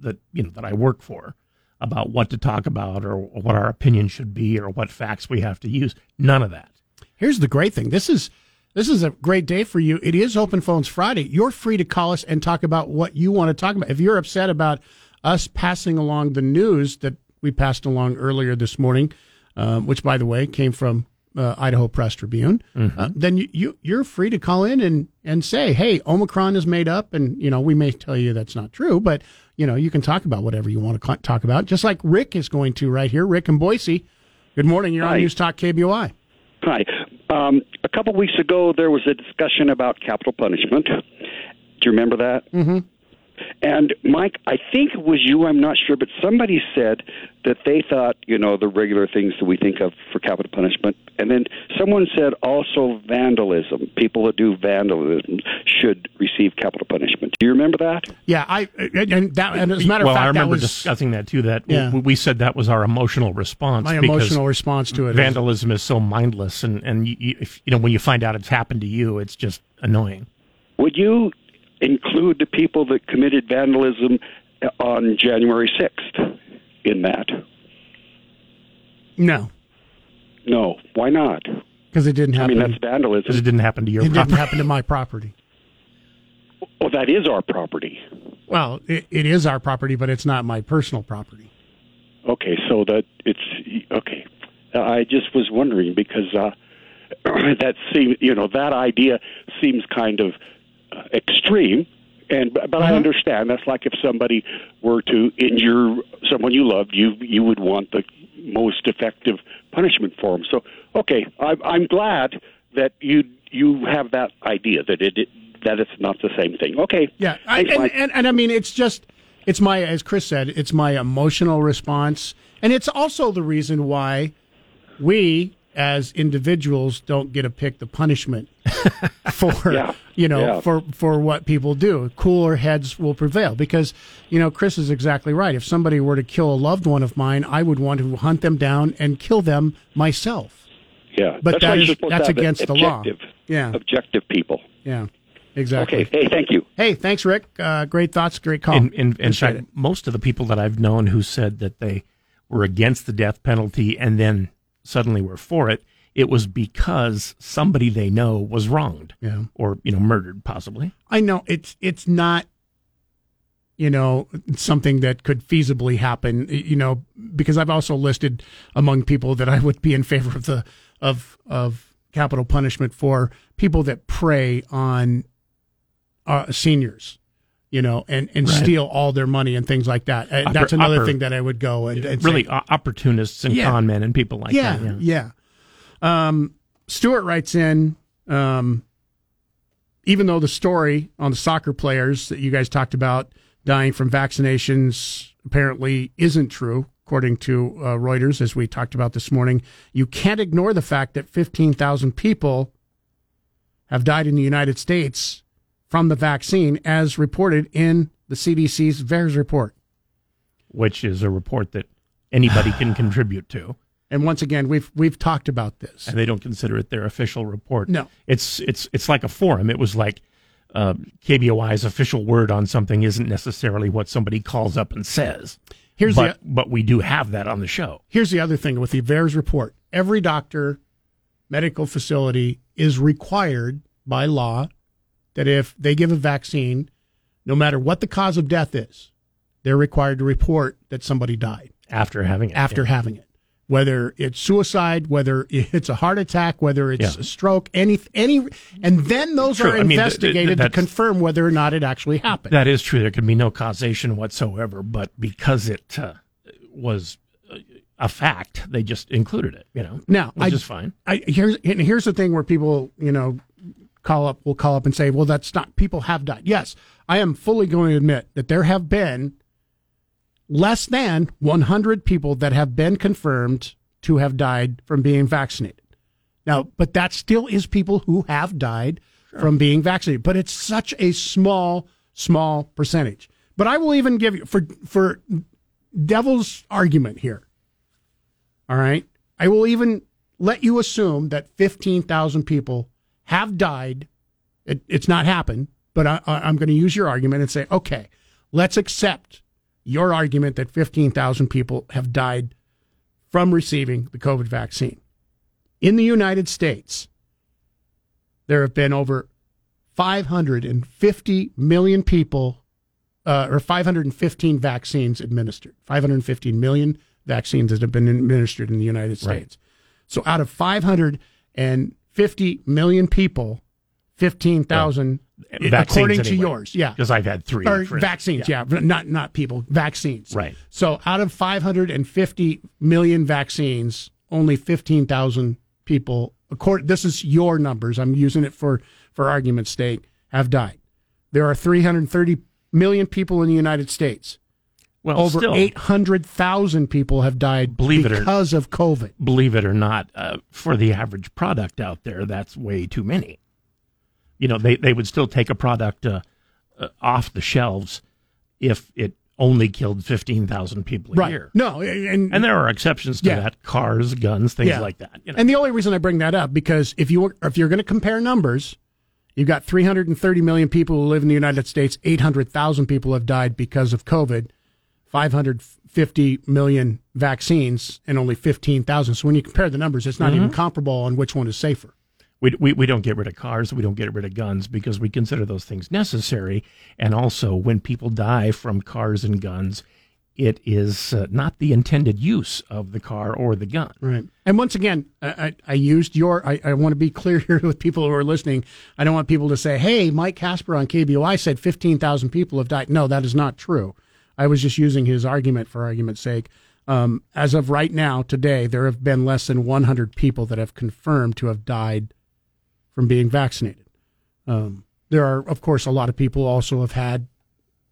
that you know that I work for about what to talk about or what our opinion should be or what facts we have to use. None of that. Here's the great thing. This is this is a great day for you. It is Open Phones Friday. You're free to call us and talk about what you want to talk about. If you're upset about us passing along the news that we passed along earlier this morning, uh, which, by the way, came from uh, Idaho Press Tribune, mm-hmm. uh, then you, you you're free to call in and and say, hey, Omicron is made up, and you know we may tell you that's not true, but you know you can talk about whatever you want to talk about, just like Rick is going to right here. Rick and Boise. Good morning. You're Hi. on News Talk KBOI. Hi. Um, a couple weeks ago, there was a discussion about capital punishment. Do you remember that? Mm-hmm. And Mike, I think it was you, I'm not sure, but somebody said that they thought, you know, the regular things that we think of for capital punishment. And then someone said also vandalism. People that do vandalism should receive capital punishment. Do you remember that? Yeah, I and that and as a matter well, of fact, I remember was, discussing that too. That yeah. we, we said that was our emotional response. My emotional response to it. Vandalism is, is so mindless, and and you, if, you know when you find out it's happened to you, it's just annoying. Would you include the people that committed vandalism on January 6th in that? No. No. Why not? Because it didn't happen. I mean, that's vandalism. Because it didn't happen to your it property. didn't happen to my property. [laughs] Well, that is our property. Well, it, it is our property, but it's not my personal property. Okay, so that it's okay. I just was wondering because uh, [clears throat] that seems, you know, that idea seems kind of Uh, extreme. And but, but I uh-huh. understand that's like if somebody were to injure someone you loved, you you would want the most effective punishment for them. So okay, I, I'm glad that you you have that idea that it, it that it's not the same thing. Okay, yeah, I, and, and, and I mean it's just it's my as Chris said, it's my emotional response, and it's also the reason why we as individuals don't get to pick the punishment [laughs] for yeah. you know yeah. for for what people do. Cooler heads will prevail because you know Chris is exactly right. If somebody were to kill a loved one of mine I would want to hunt them down and kill them myself. Yeah. But that's, that is, that's against the law. yeah. objective people. Yeah. Exactly. Okay. Hey thank you. Hey thanks Rick. Uh, great thoughts great call. In, in, in fact most of the people that I've known who said that they were against the death penalty and then suddenly were for it, it was because somebody they know was wronged, yeah, or you know murdered possibly. I know it's it's not, you know, something that could feasibly happen. You know, because I've also listed among people that I would be in favor of the of of capital punishment for people that prey on uh, seniors you know, and, and right. steal all their money and things like that. Uh, that's another thing that I would go and, and really say, opportunists and yeah. con men and people like yeah, that. Yeah, yeah. Um, Stuart writes in, um, even though the story on the soccer players that you guys talked about dying from vaccinations apparently isn't true, according to uh, Reuters, as we talked about this morning, you can't ignore the fact that 15,000 people have died in the United States from the vaccine, as reported in the CDC's VAERS report. which is a report that anybody can [sighs] contribute to. And once again, we've we've talked about this. and they don't consider it their official report. No. it's it's it's like a forum. It was like uh, KBOI's official word on something isn't necessarily what somebody calls up and says. Here's but, the- but we do have that on the show. Here's the other thing with the VAERS report: every doctor, medical facility is required by law that if they give a vaccine, no matter what the cause of death is, they're required to report that somebody died after having it. After yeah. having it, whether it's suicide, whether [laughs] it's a heart attack, whether it's Yeah. a stroke, any any, and then those True. are I mean, th- th- investigated to confirm whether or not it actually happened. That is true. There could be no causation whatsoever, but because it uh, was a fact, they just included it. You know, Now, which I, is fine. I, here's and here's the thing where people, you know, call up will call up and say, "Well, that's not people have died." Yes, I am fully going to admit that there have been less than 100 people that have been confirmed to have died from being vaccinated. Now, but that still is people who have died from being vaccinated, but it's such a small small percentage. But I will even give you for for devil's argument here. All right. I will even let you assume that 15,000 people have died. It, it's not happened, but I, I'm going to use your argument and say, okay, let's accept your argument that 15,000 people have died from receiving the COVID vaccine. In the United States, there have been over 550 million people, uh, or 515 vaccines administered. 515 million vaccines that have been administered in the United States. So out of 550 million people, 15,000, Vaccines according to yours, yeah, because I've had three. or vaccines, yeah. not not people, vaccines, Right. So out of 550 million vaccines, only 15,000 people. According, this is your numbers. I'm using it for for argument's sake. Have died. There are 330 million people in the United States. Well, over 800,000 people have died Believe it or- because of COVID. believe it or not, uh, for the average product out there, that's way too many. You know, they, they would still take a product uh, uh, off the shelves if it only killed 15,000 people a Right. year. No, and, And there are exceptions to Yeah. that cars, guns, things Yeah. like that. You know? And the only reason I bring that up because if you if you're going to compare numbers, you've got 330 million people who live in the United States. 800,000 people have died because of COVID. 550 million vaccines and only 15,000. So when you compare the numbers, it's not Mhm. even comparable on which one is safer. We, we, we don't get rid of cars, we don't get rid of guns because we consider those things necessary. And also, when people die from cars and guns, it is uh, not the intended use of the car or the gun. Right. And once again, I, I, I used your, I, I want to be clear [laughs] here with people who are listening. I don't want people to say, hey, Mike Casper on KBOI said 15,000 people have died. No, that is not true. I was just using his argument for argument's sake. Um, as of right now, today, there have been less than 100 people that have confirmed to have died from being vaccinated. Um, there are, of course, a lot of people also have had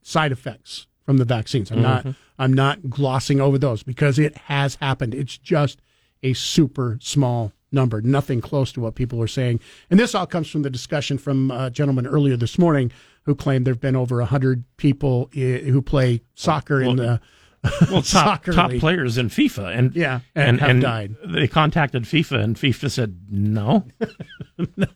side effects from the vaccines. I'm not Mhm. I'm not glossing over those because it has happened. It's just a super small number, nothing close to what people are saying. And this all comes from the discussion from a gentleman earlier this morning who claimed there've been over 100 people who play soccer in the well, [laughs] top, soccer top league. players in FIFA, and Yeah, and have died. They contacted FIFA, and FIFA said no. [laughs]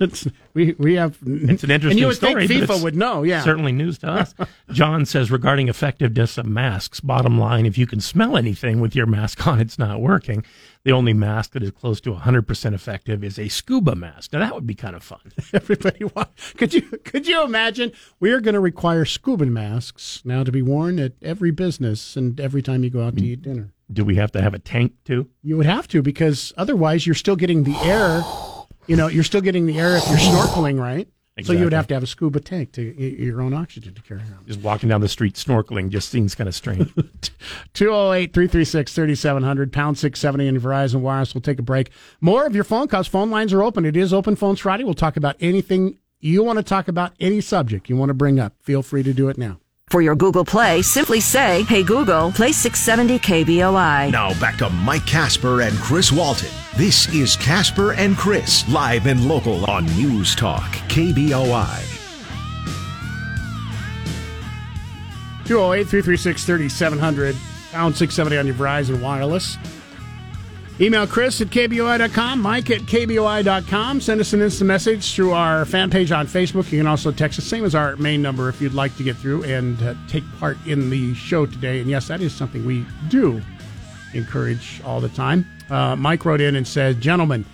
It's, we we have It's an interesting and you would story. think FIFA would know, yeah. certainly news to us. [laughs] John says regarding effectiveness of masks. Bottom line: if you can smell anything with your mask on, it's not working. The only mask that is close to 100% effective is a scuba mask. Now that would be kind of fun. [laughs] Everybody want, could you could you imagine we are going to require scuba masks now to be worn at every business and every time you go out to eat dinner. Do we have to have a tank too? You would have to because otherwise you're still getting the air. You know, you're still getting the air if you're snorkeling, right? So you would have to have a scuba tank to get your own oxygen to carry around. Just walking down the street snorkeling just seems kind of strange. [laughs] 208 336 3700, pound 670 in Verizon Wireless. We'll take a break. More of your phone calls. Phone lines are open. It is Open Phones Friday. We'll talk about anything you want to talk about, any subject you want to bring up. Feel free to do it now. For your Google Play, simply say, Hey Google, play 670 KBOI. Now back to Mike Casper and Chris Walton. This is Casper and Chris, live and local on News Talk, KBOI. 208 336 3700, pound 670 on your Verizon Wireless. Email Chris at KBOI.com, Mike at KBOI.com. Send us an instant message through our fan page on Facebook. You can also text us, same as our main number, if you'd like to get through and uh, take part in the show today. And yes, that is something we do encourage all the time. Uh, Mike wrote in and said, Gentlemen,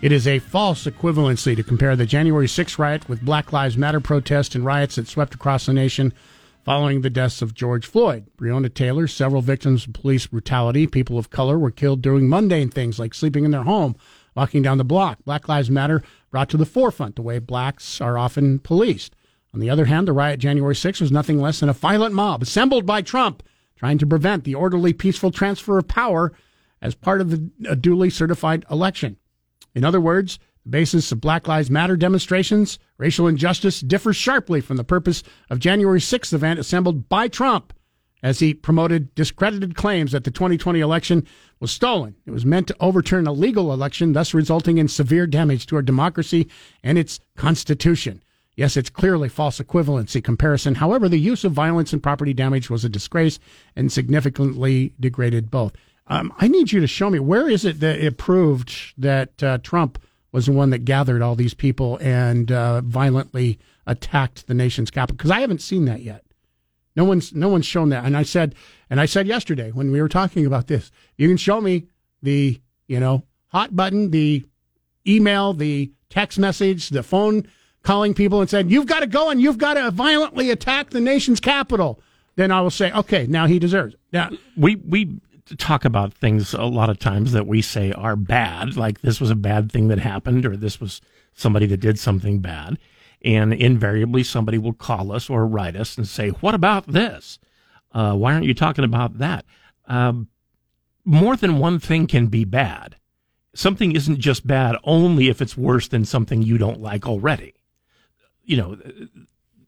it is a false equivalency to compare the January 6th riot with Black Lives Matter protests and riots that swept across the nation following the deaths of George Floyd, Breonna Taylor, several victims of police brutality. People of color were killed doing mundane things like sleeping in their home, walking down the block. Black Lives Matter brought to the forefront the way blacks are often policed. On the other hand, the riot January 6 was nothing less than a violent mob assembled by Trump trying to prevent the orderly, peaceful transfer of power as part of the, a duly certified election. In other words, the basis of Black Lives Matter demonstrations, racial injustice, differs sharply from the purpose of January 6th event assembled by Trump as he promoted discredited claims that the 2020 election was stolen. It was meant to overturn a legal election, thus resulting in severe damage to our democracy and its constitution. Yes, it's clearly false equivalency comparison. However, the use of violence and property damage was a disgrace and significantly degraded both. Um, I need you to show me where is it that it proved that uh, Trump was the one that gathered all these people and uh, violently attacked the nation's capital because I haven't seen that yet. No one's no one's shown that. And I said and I said yesterday when we were talking about this, you can show me the you know hot button, the email, the text message, the phone calling people and said you've got to go and you've got to violently attack the nation's capital. Then I will say, okay, now he deserves it. Now we we talk about things a lot of times that we say are bad, like this was a bad thing that happened or this was somebody that did something bad. And invariably, somebody will call us or write us and say, What about this? Uh, why aren't you talking about that? Um, more than one thing can be bad. Something isn't just bad only if it's worse than something you don't like already. You know,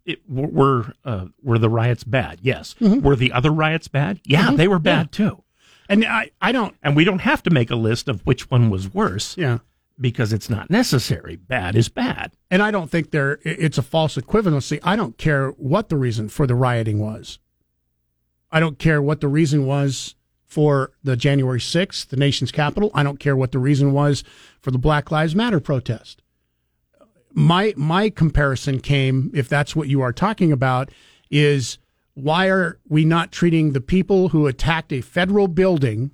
it, were uh, were the riots bad? Yes. Mm-hmm. Were the other riots bad? Yeah, mm-hmm. they were bad yeah. too. And I, I don't. And we don't have to make a list of which one was worse. Yeah. Because it's not necessary. Bad is bad. And I don't think there. It's a false equivalency. I don't care what the reason for the rioting was. I don't care what the reason was for the January 6th, the nation's capital. I don't care what the reason was for the Black Lives Matter protest. My my comparison came, if that's what you are talking about, is why are we not treating the people who attacked a federal building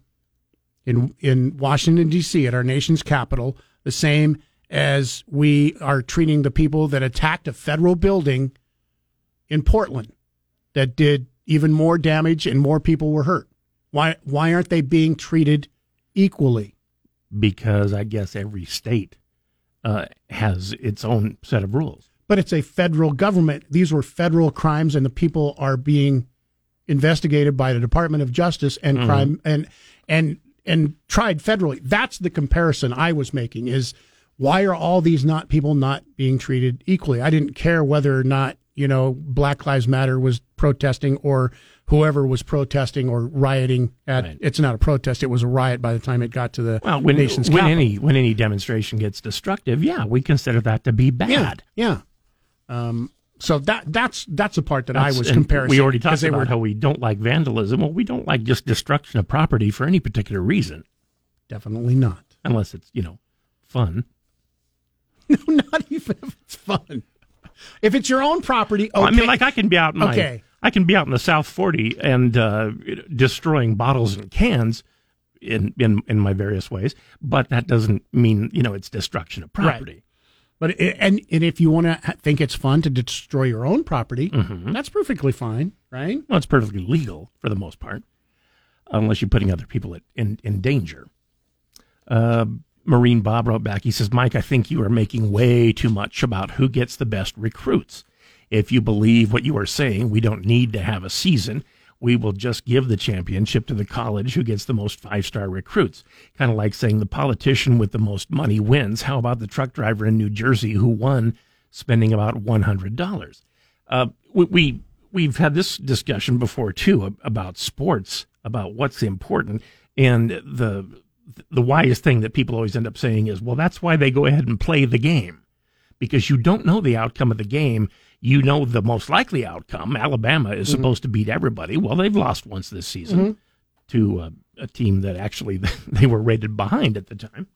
in in Washington D.C. at our nation's capital the same as we are treating the people that attacked a federal building in Portland that did even more damage and more people were hurt? Why why aren't they being treated equally? Because I guess every state uh, has its own set of rules but it's a federal government. These were federal crimes, and the people are being investigated by the Department of Justice and mm-hmm. crime and and and tried federally. That's the comparison I was making. Is why are all these not people not being treated equally? I didn't care whether or not you know Black Lives Matter was protesting or whoever was protesting or rioting at right. it's not a protest it was a riot by the time it got to the well, when, nation's when capital. any when any demonstration gets destructive yeah we consider that to be bad yeah, yeah. Um, so that that's that's the part that that's, I was comparing. We already talked about were, how we don't like vandalism. Well, we don't like just destruction of property for any particular reason. Definitely not, unless it's you know fun. [laughs] No, not even if it's fun. If it's your own property, okay. Well, I mean, like I can be out in my, okay. I can be out in the South Forty and uh, destroying bottles and cans in, in in my various ways, but that doesn't mean you know it's destruction of property. Right. But it, and and if you want to think it's fun to destroy your own property, mm-hmm. that's perfectly fine, right? Well, it's perfectly legal for the most part, unless you're putting other people in in danger. Uh, Marine Bob wrote back. He says, "Mike, I think you are making way too much about who gets the best recruits. If you believe what you are saying, we don't need to have a season." We will just give the championship to the college who gets the most five star recruits. Kind of like saying the politician with the most money wins. How about the truck driver in New Jersey who won spending about $100? Uh, we, we, we've had this discussion before too about sports, about what's important, and the the wise thing that people always end up saying is, well, that's why they go ahead and play the game because you don't know the outcome of the game. You know the most likely outcome. Alabama is Mhm. supposed to beat everybody. Well, they've lost once this season Mhm. to uh, a team that actually [laughs] they were rated behind at the time,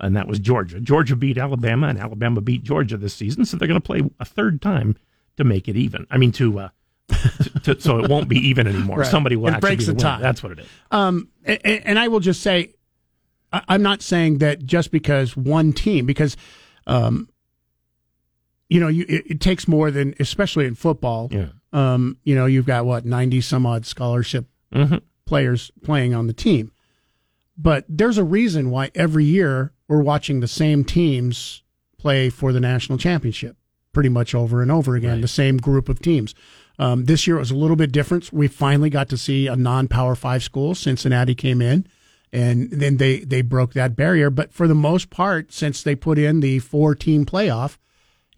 and that was Georgia. Georgia beat Alabama, and Alabama beat Georgia this season, so they're going to play a third time to make it even. I mean, to, uh, to, to so it won't be even anymore. Right. Somebody will It actually breaks the winner. tie. That's what it is. Um, and, and I will just say, I- I'm not saying that just because one team, because, um, you know, you, it, it takes more than, especially in football. Yeah. Um, you know, you've got what ninety some odd scholarship Mhm. players playing on the team, but there's a reason why every year we're watching the same teams play for the national championship, pretty much over and over again. The same group of teams. Um, this year it was a little bit different. We finally got to see a non-power five school. Cincinnati came in, and then they they broke that barrier. But for the most part, since they put in the four-team playoff,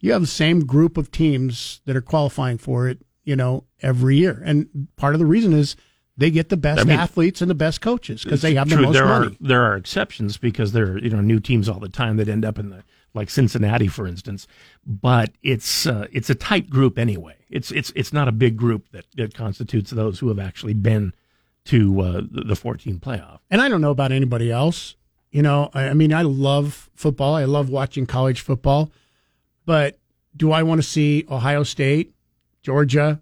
you have the same group of teams that are qualifying for it. You know, every year, and part of the reason is they get the best I mean, athletes and the best coaches because they have the True, most there money. Are, there are exceptions because there are you know new teams all the time that end up in the like Cincinnati, for instance. But it's uh, it's a tight group anyway. It's it's it's not a big group that, that constitutes those who have actually been to uh, the, the 14 playoff. And I don't know about anybody else. You know, I, I mean, I love football. I love watching college football. But do I want to see Ohio State, Georgia,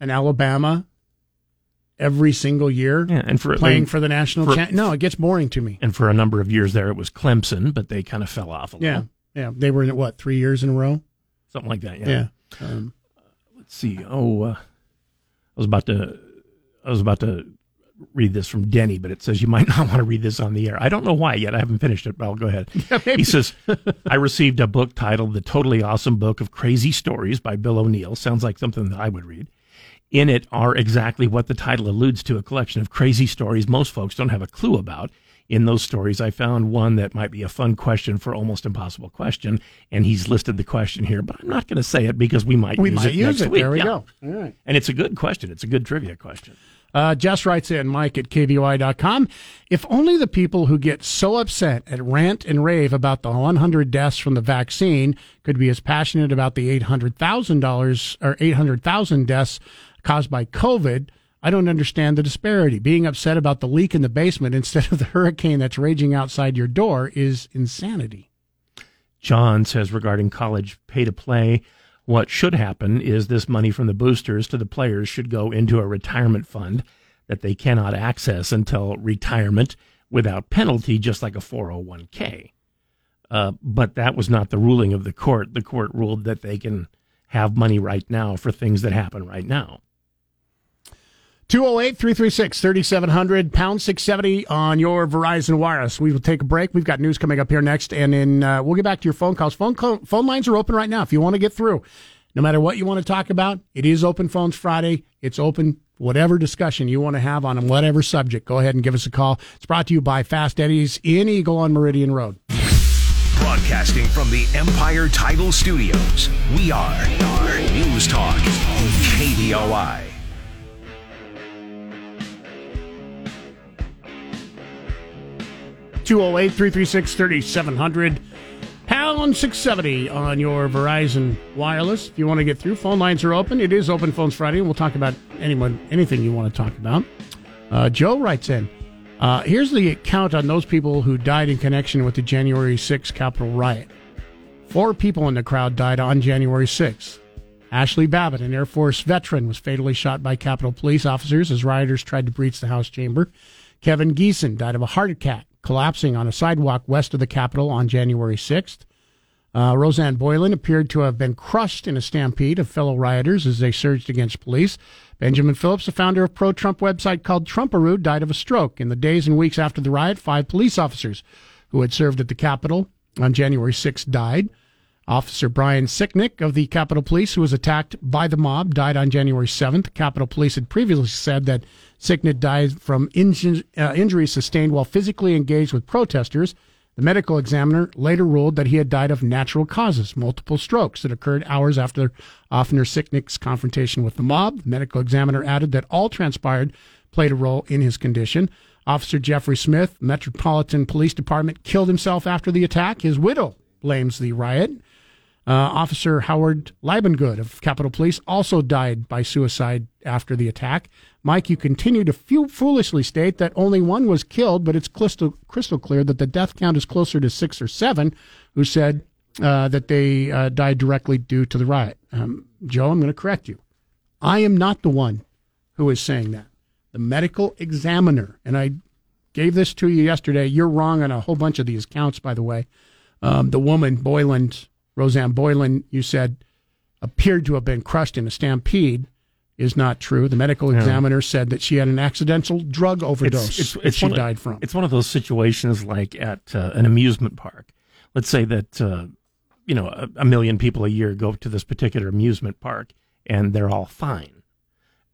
and Alabama every single year Yeah, and for playing for the national for- champ? No, it gets boring to me. And for a number of years there, it was Clemson, but they kind of fell off a Yeah. little. Yeah. They were in what, three years in a row? something like that. Yeah. Yeah. Um, Let's see. Oh, uh, I was about to, I was about to read this from Denny, but it says you might [laughs] not want to read this on the air. I don't know why yet. I haven't finished it, but I'll go ahead. [laughs] he says, I received a book titled "The Totally Awesome Book of Crazy Stories" by Bill O'Neill. Sounds like something that I would read. In it are exactly what the title alludes to: a collection of crazy stories most folks don't have a clue about. In those stories, I found one that might be a fun question for almost impossible question, and he's listed the question here, but I'm not going to say it because we might We use might it use next it. week. There we Yeah. go. All right. And it's a good question. It's a good trivia question. Uh, Jess writes in, Mike at KBOI.com. If only the people who get so upset at rant and rave about the 100 deaths from the vaccine could be as passionate about the $800,000 or 800,000 deaths caused by COVID. I don't understand the disparity. Being upset about the leak in the basement instead of the hurricane that's raging outside your door is insanity. John says regarding college pay to play, what should happen is this money from the boosters to the players should go into a retirement fund that they cannot access until retirement without penalty, just like a 401k. Uh, but that was not the ruling of the court. The court ruled that they can have money right now for things that happen right now. 208 336 3700, pound 670 on your Verizon Wireless. We will take a break. We've got news coming up here next, and then uh, we'll get back to your phone calls. Phone, call, phone lines are open right now if you want to get through. No matter what you want to talk about, it is Open Phones Friday. It's open, whatever discussion you want to have on whatever subject. Go ahead and give us a call. It's brought to you by Fast Eddie's in Eagle on Meridian Road. Broadcasting from the Empire Title Studios, we are, we are News Talk, KBOI. 208 336 3700. Pound 670 on your Verizon Wireless. If you want to get through, phone lines are open. It is Open Phones Friday, and we'll talk about anyone, anything you want to talk about. Uh, Joe writes in uh, Here's the count on those people who died in connection with the January 6th Capitol riot. Four people in the crowd died on January 6th. Ashley Babbitt, an Air Force veteran, was fatally shot by Capitol Police officers as rioters tried to breach the House chamber. Kevin Greeson died of a heart attack collapsing on a sidewalk west of the Capitol on January 6th. Uh, Rosanne Boyland appeared to have been crushed in a stampede of fellow rioters as they surged against police. Benjamin Phillips, the founder of pro-Trump website called Trumparoo, died of a stroke. In the days and weeks after the riot, five police officers who had served at the Capitol on January 6th died. Officer Brian Sicknick of the Capitol Police, who was attacked by the mob, died on January 7th. Capitol Police had previously said that Sicknick died from inju- uh, injuries sustained while physically engaged with protesters. The medical examiner later ruled that he had died of natural causes, multiple strokes that occurred hours after Offner Sicknick's confrontation with the mob. The medical examiner added that all transpired played a role in his condition. Officer Jeffrey Smith, Metropolitan Police Department, killed himself after the attack. His widow blames the riot. Uh, Officer Howard Liebengood of Capitol Police also died by suicide after the attack. Mike, you continue to foolishly state that only one was killed, but it's crystal, crystal clear that the death count is closer to six or seven who said uh, that they uh, died directly due to the riot. Um, Joe, I'm going to correct you. I am not the one who is saying that. The medical examiner, and I gave this to you yesterday. You're wrong on a whole bunch of these counts, by the way. Um, the woman, Boyland, Rosanne Boyland, you said appeared to have been crushed in a stampede is not true. The medical examiner said that she had an accidental drug overdose. It's, it's, it's she died from. It's one of those situations like at uh, an amusement park. Let's say that uh, you know a, a, million people a year go to this particular amusement park and they're all fine,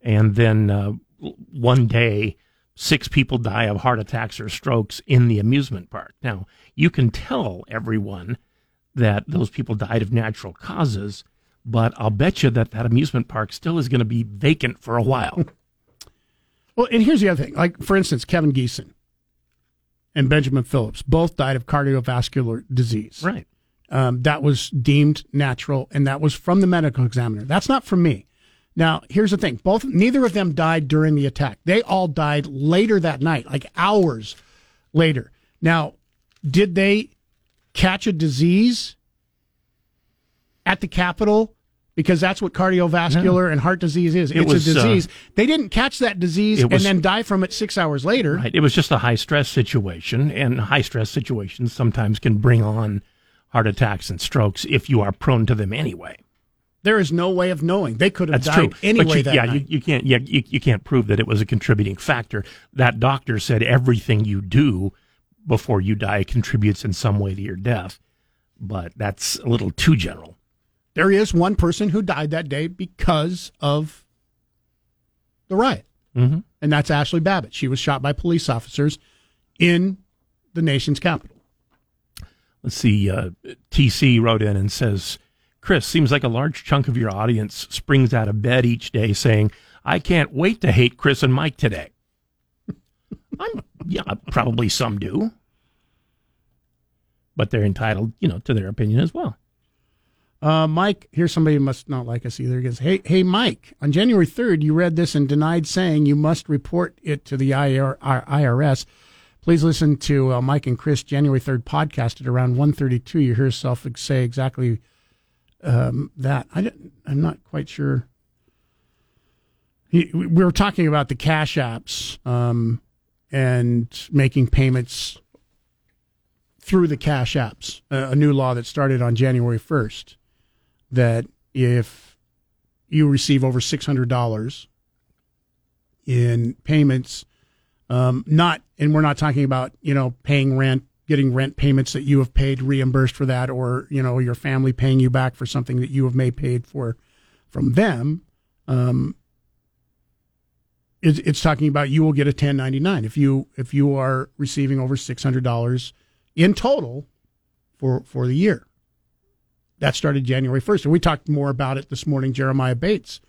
and then uh, one day six people die of heart attacks or strokes in the amusement park. Now you can tell everyone that those people died of natural causes but I'll bet you that that amusement park still is going to be vacant for a while. [laughs] well, and here's the other thing. Like, for instance, Kevin Greeson and Benjamin Phillips both died of cardiovascular disease. Right. Um, that was deemed natural, and that was from the medical examiner. That's not from me. Now, here's the thing: both, neither of them died during the attack. They all died later that night, like hours later. Now, did they catch a disease at the Capitol because that's what cardiovascular and heart disease is. It it's was, a uh, disease. Uh, they didn't catch that disease was, and then die from it six hours later. Right. It was just a high stress situation, and high stress situations sometimes can bring on heart attacks and strokes if you are prone to them anyway. There is no way of knowing. They could have That's died true. anyway. You, yeah, you, you, can't. Yeah, you, you can't prove that it was a contributing factor. That doctor said everything you do before you die contributes in some way to your death, but that's a little too general. There is one person who died that day because of the riot, mm-hmm. and that's Ashley Babbitt. She was shot by police officers in the nation's capital. Let's see. Uh, TC wrote in and says, Chris, seems like a large chunk of your audience springs out of bed each day saying, I can't wait to hate Chris and Mike today. [laughs] I'm, yeah, probably some do. But they're entitled, you know, to their opinion as well. Uh, Mike, here's somebody who must not like us either. He goes, hey, hey, Mike, on January 3rd, you read this and denied saying you must report it to the IRS. Please listen to uh, Mike and Chris January 3rd podcast at around 1:32. You hear yourself say exactly um, that. I am not quite sure. He, we were talking about the cash apps um, and making payments through the cash apps, a new law that started on January 1st that if you receive over $600 in payments, um, not, and we're not talking about, you know, paying rent, getting rent payments that you have paid reimbursed for that, or, you know, your family paying you back for something that you have made paid for from them. Um, it's, it's talking about you will get a 1099 if you if you are receiving over $600 in total for for the year that started January 1st. And we talked more about it this morning. Jeremiah Bates,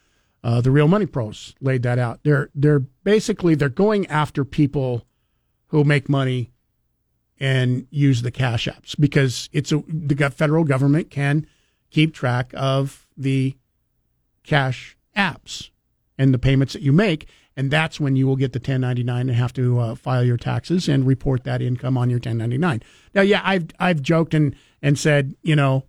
uh, the Real Money Pros, laid that out. They're they're basically they're going after people who make money and use the cash apps because it's a the federal government can keep track of the cash apps and the payments that you make and that's when you will get the 1099 and have to uh, file your taxes and report that income on your 1099. Now, yeah, I've I've joked and and said, you know,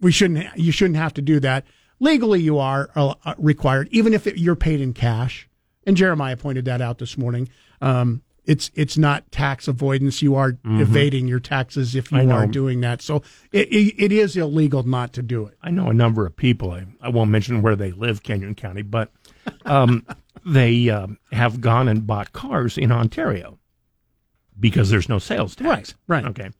we shouldn't you shouldn't have to do that. Legally you are uh, uh, required even if it, you're paid in cash. And jeremiah pointed that out this morning. Um, it's it's not tax avoidance. You are mm-hmm. evading your taxes if you are doing that. So it, it, it is illegal not to do it. I know a number of people. I, I won't mention where they live canyon county but um, [laughs] they uh, have gone and bought cars in ontario because there's no sales tax. Right right. Okay.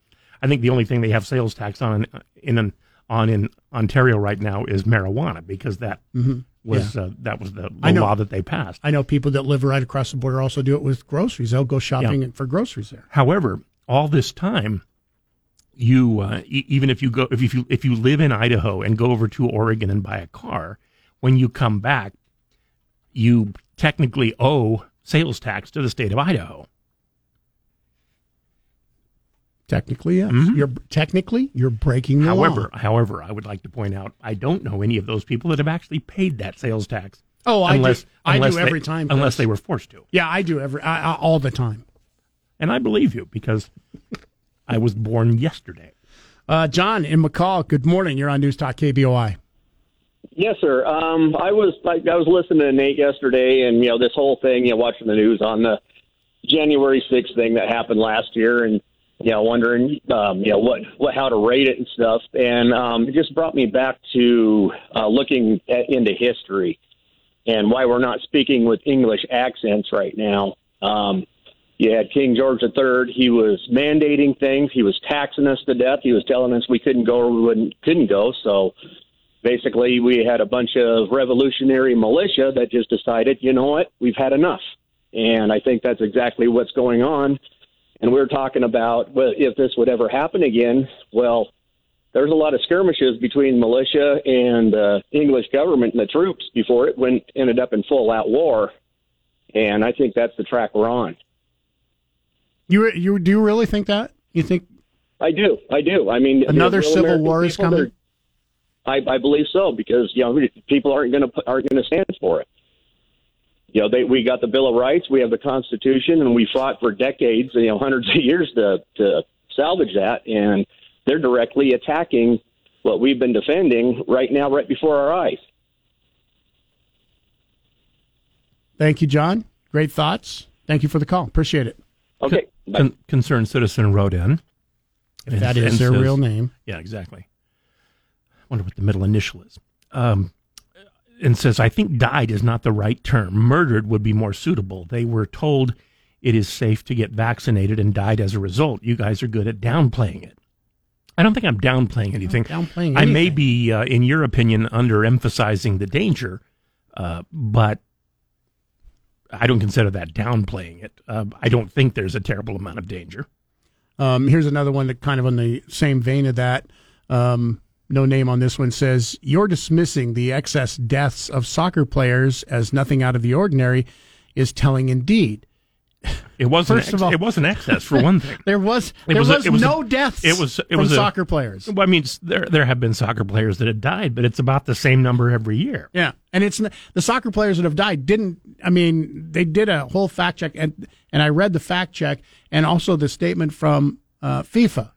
I think the only thing they have sales tax on in an on in Ontario right now is marijuana because that mm-hmm. was yeah. uh, that was the, the law that they passed. I know people that live right across the border also do it with groceries. They'll go shopping yeah. for groceries there. However, all this time, you uh, e- even if you go if you if you live in Idaho and go over to Oregon and buy a car, when you come back, you technically owe sales tax to the state of Idaho. Technically, yes. You're technically you're breaking the Mm-hmm. However, law. however, I would like to point out I don't know any of those people that have actually paid that sales tax. Oh, I do. unless, I do unless they- every time, unless they were forced to. Yeah, I do every I, I, all the time. And I believe you because I was born yesterday. Uh, John in McCall. Good morning. You're on News Talk KBOI. Yes, sir. Um, I was I, I was listening to Nate yesterday, and you know this whole thing, you know, watching the news on the January sixth thing that happened last year, and you know, wondering, um, you know, what what how to rate it and stuff, and um, it just brought me back to uh, looking at, into history and why we're not speaking with English accents right now. Um, you had King George III. He was mandating things. He was taxing us to death. He was telling us we couldn't go or we wouldn't, couldn't go. So basically, we had a bunch of revolutionary militia that just decided, you know what, we've had enough. And I think that's exactly what's going on. And we are talking about well, if this would ever happen again. Well, there's a lot of skirmishes between militia and the English government and the troops before it went ended up in full out war. And I think that's the track we're on. You you do you really think that? You think I do. I do. I mean, Another civil American war is coming? I, I believe so because you know people aren't going to aren't going to stand for it. You know, they, we got the Bill of Rights, we have the Constitution, and we fought for decades, you know, [laughs] hundreds of years to to salvage that, and they're directly attacking what we've been defending right now, right before our eyes. Thank you, John. Great thoughts. Thank you for the call. Appreciate it. Okay. Con- concerned citizen wrote in. If that is their real name. Yeah, exactly. I wonder what the middle initial is. Um, and says, I think died is not the right term. Murdered would be more suitable. They were told it is safe to get vaccinated and died as a result. You guys are good at downplaying it. I don't think I'm downplaying anything. downplaying anything. I may be, uh, in your opinion, underemphasizing the danger, uh, but I don't consider that downplaying it. Uh, I don't think there's a terrible amount of danger. Um, here's another one that kind of on the same vein of that. Um, no name on this one says you're dismissing the excess deaths of soccer players as nothing out of the ordinary is telling indeed. It wasn't. First ex- of all- it wasn't excess for one thing. [laughs] There was It there was was, a- it was a- no deaths. It was. It from was a- soccer players. Well, I mean, there there have been soccer players that have died, but it's about the same number every year. Yeah, and it's the soccer players that have died didn't. I mean, they did a whole fact check, and and I read the fact check, and also the statement from uh, FIFA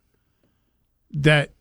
that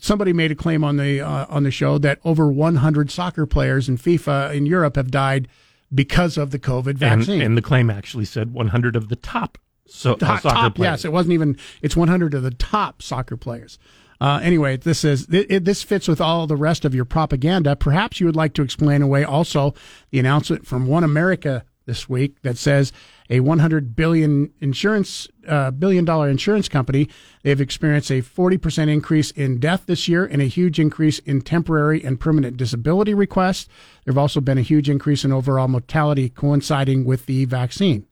somebody made a claim on the uh, on the show that over 100 soccer players in FIFA in Europe have died because of the COVID vaccine. and the claim actually said 100 of the top so, uh, soccer top, players. yes, it wasn't even. It's 100 of the top soccer players. Uh, anyway, this is it, it, this fits with all the rest of your propaganda. Perhaps you would like to explain away also the announcement from One America this week that says a 100 billion insurance uh, billion dollar insurance company they've experienced a 40 percent increase in death this year and a huge increase in temporary and permanent disability requests. There have also been a huge increase in overall mortality coinciding with the vaccine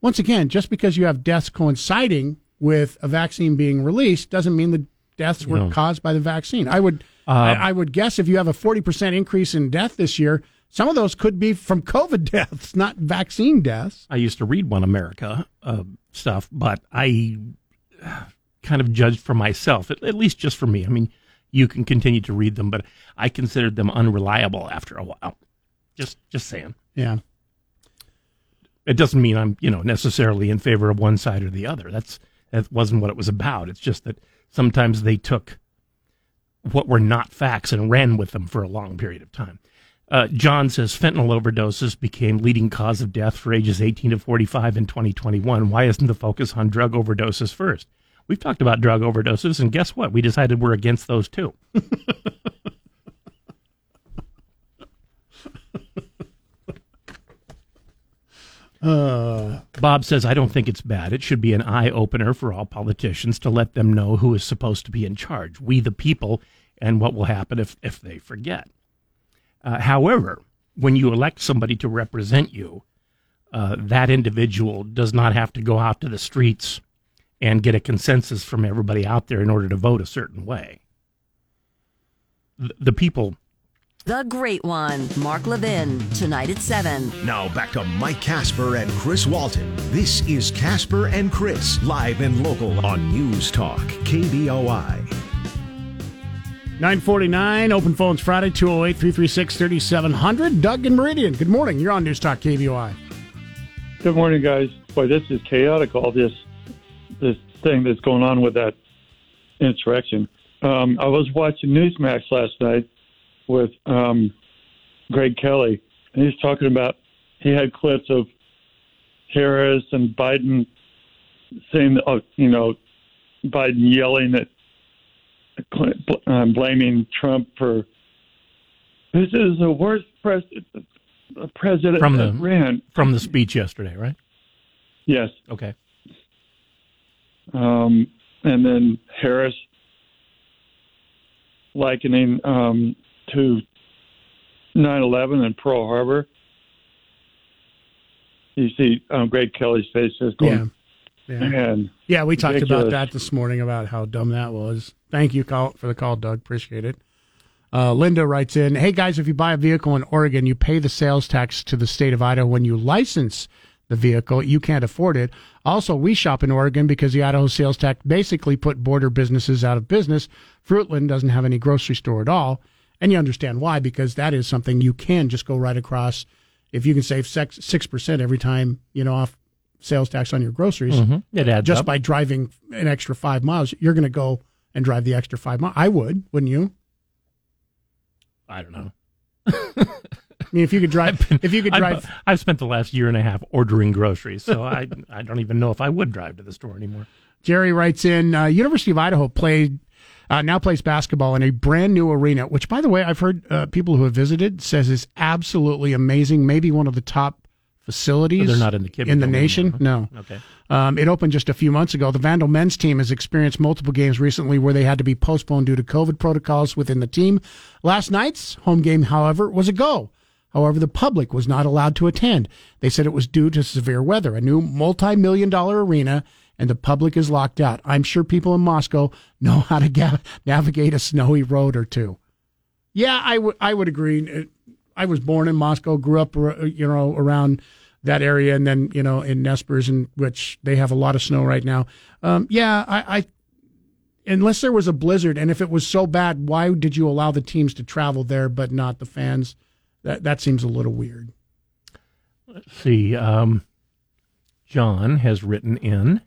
once again, just because you have deaths coinciding with a vaccine being released doesn't mean the deaths were No. caused by the vaccine. I would, I, I would guess if you have a forty percent increase in death this year, some of those could be from COVID [laughs] deaths, not vaccine deaths. I used to read One America uh, stuff, but I uh, kind of judged for myself, at, at least just for me. I mean, you can continue to read them, but I considered them unreliable after a while. Just, just saying. Yeah. It doesn't mean I'm, you know, necessarily in favor of one side or the other. That's that wasn't what it was about. It's just that sometimes they took what were not facts and ran with them for a long period of time. Uh, John says fentanyl overdoses became leading cause of death for ages 18 to 45 in 2021. Why isn't the focus on drug overdoses first? We've talked about drug overdoses, and guess what? We decided we're against those too. Uh, Bob says, I don't think it's bad. It should be an eye opener for all politicians to let them know who is supposed to be in charge, we the people, and what will happen if, if they forget. Uh, however, when you elect somebody to represent you, uh, that individual does not have to go out to the streets and get a consensus from everybody out there in order to vote a certain way. The, the people. The Great One, Mark Levin, tonight at 7. Now back to Mike Casper and Chris Walton. This is Casper and Chris, live and local on News Talk, KBOI. 949, open phones Friday, 208 336 3700. Doug and Meridian, good morning. You're on News Talk KBOI. Good morning, guys. Boy, this is chaotic, all this this thing that's going on with that insurrection. Um, I was watching Newsmax last night with um, Greg Kelly, and he's talking about he had clips of Harris and Biden saying, uh, you know, Biden yelling at, um, blaming Trump for this is the worst pres- president from the ran from the speech yesterday, right? Yes. Okay. Um, and then Harris likening um, to 9/11 and Pearl Harbor. You see um, Greg Kelly's face just going. Yeah. Man, Yeah, we talked about that this morning about how dumb that was. Thank you call, for the call, Doug. Appreciate it. Uh, Linda writes in, "Hey guys, if you buy a vehicle in Oregon, you pay the sales tax to the state of Idaho when you license the vehicle. You can't afford it. Also, we shop in Oregon because the Idaho sales tax basically put border businesses out of business. Fruitland doesn't have any grocery store at all, and you understand why because that is something you can just go right across. If you can save six percent every time, you know, off sales tax on your groceries, Mhm. It adds just up. by driving an extra five miles, you're going to go and drive the extra five miles. I would, wouldn't you? I don't know. I mean, if you could drive, [laughs] if you could I've- drive, I've, spent the last year and a half ordering groceries, so I I don't even know if I would drive to the store anymore. Jerry writes in, uh, University of Idaho played, uh, now plays basketball in a brand new arena, which, by the way, I've heard uh, people who have visited says is absolutely amazing. Maybe one of the top facilities. They're not in the in the nation. anymore, No. Okay. Um, it opened just a few months ago. The Vandal men's team has experienced multiple games recently where they had to be postponed due to COVID protocols within the team. Last night's home game, however, was a go. However, the public was not allowed to attend. They said it was due to severe weather, a new multi-million dollar arena, and the public is locked out. I'm sure people in Moscow know how to ga- navigate a snowy road or two. Yeah, I would I would agree. I was born in Moscow, grew up uh, you know around that area, and then you know in Nezperce, in which they have a lot of snow right now. Um, yeah, I, I unless there was a blizzard, and if it was so bad, why did you allow the teams to travel there but not the fans? That that seems a little weird. Let's see. Um, John has written in.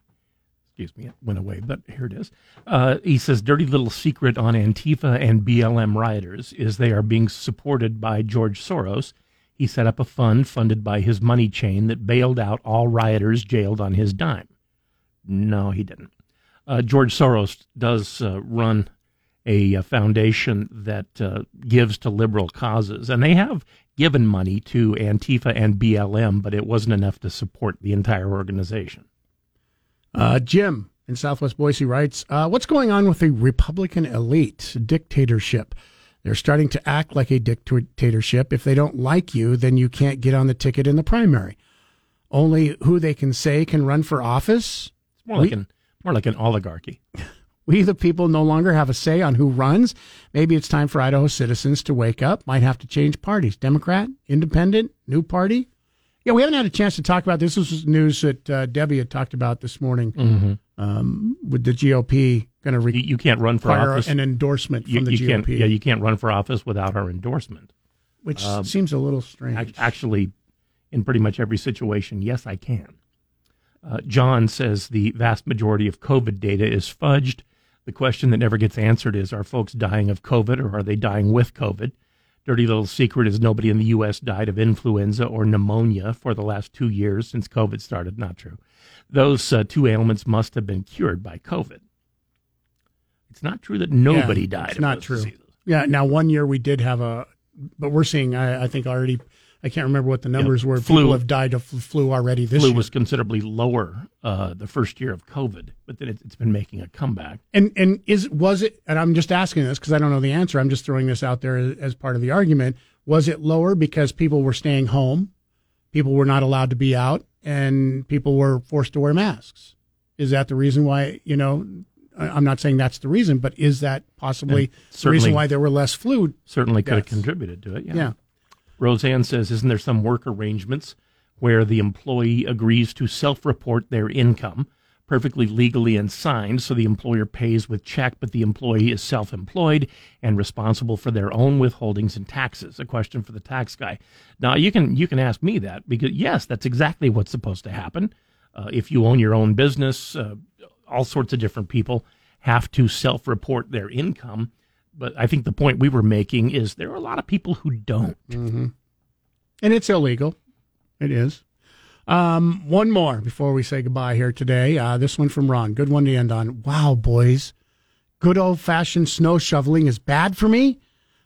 Excuse me, it went away, but here it is. Uh, he says, "Dirty little secret on Antifa and BLM rioters is they are being supported by George Soros. He set up a fund funded by his money chain that bailed out all rioters jailed on his dime. No, he didn't. Uh, George Soros does uh, run a, uh foundation that uh, gives to liberal causes, and they have given money to Antifa and BLM, but it wasn't enough to support the entire organization. Uh, Jim in Southwest Boise writes, uh, "What's going on with the Republican elite dictatorship? They're starting to act like a dictatorship. If they don't like you, then you can't get on the ticket in the primary. Only who they can say can run for office. It's more like an more like an oligarchy. [laughs] We, the people, no longer have a say on who runs. Maybe it's time for Idaho citizens to wake up. Might have to change parties. Democrat, Independent, new party. Yeah, we haven't had a chance to talk about this. This was news that uh, Debbie had talked about this morning Mhm. um, with the GOP going to re- You, you can't run for office. an endorsement from you, the you GOP. Yeah, you can't run for office without our endorsement. which Um, seems a little strange. Actually, in pretty much every situation, yes, I can. Uh, John says the vast majority of COVID data is fudged. The question that never gets answered is are folks dying of COVID or are they dying with COVID? Dirty little secret is nobody in the U.S. died of influenza or pneumonia for the last two years since COVID started. Not true. Those uh, two ailments must have been cured by COVID. It's not true that nobody Yeah, died. It's not true. diseases. Yeah. Now, one year we did have a, but we're seeing. I, I think already. I can't remember what the numbers were. flu- People have died of flu already this year. flu year. was considerably lower uh, the first year of COVID, but then it, it's been making a comeback. And and is was it? And I'm just asking this because I don't know the answer. I'm just throwing this out there as, as part of the argument. Was it lower because people were staying home, people were not allowed to be out, and people were forced to wear masks? Is that the reason why, you know, I'm not saying that's the reason, but is that possibly the reason why there were less flu? Certainly could have contributed to it. Yeah. Yeah. Roseanne says, isn't there some work arrangements where the employee agrees to self-report their income, perfectly legally and signed, so the employer pays with check, but the employee is self-employed and responsible for their own withholdings and taxes? A question for the tax guy. Now you can you can ask me that because yes, that's exactly what's supposed to happen. Uh, if you own your own business, uh, all sorts of different people have to self-report their income. But I think the point we were making is there are a lot of people who don't. Mm-hmm. And it's illegal. It is. Um, one more before we say goodbye here today. Uh, this one from Ron. Good one to end on. Wow, boys. Good old fashioned snow shoveling is bad for me.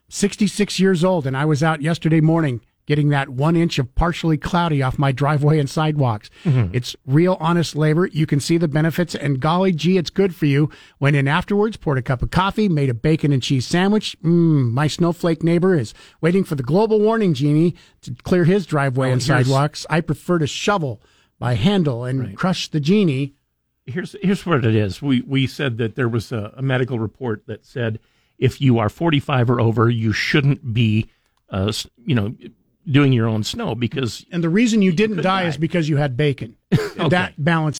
66 years old, and I was out yesterday morning getting that one inch of partially cloudy off my driveway and sidewalks. It's real honest labor. You can see the benefits, and golly gee, it's good for you. Went in afterwards, poured a cup of coffee, made a bacon and cheese sandwich. Mmm, my snowflake neighbor is waiting for the global warning genie to clear his driveway Oh, and sidewalks. I prefer to shovel by handle and crush the genie. here's here's what it is. We we said that there was a, a medical report that said if you are 45 or over, you shouldn't be, uh, you know, doing your own snow because And the reason you didn't die, is because you had bacon. [laughs] That balance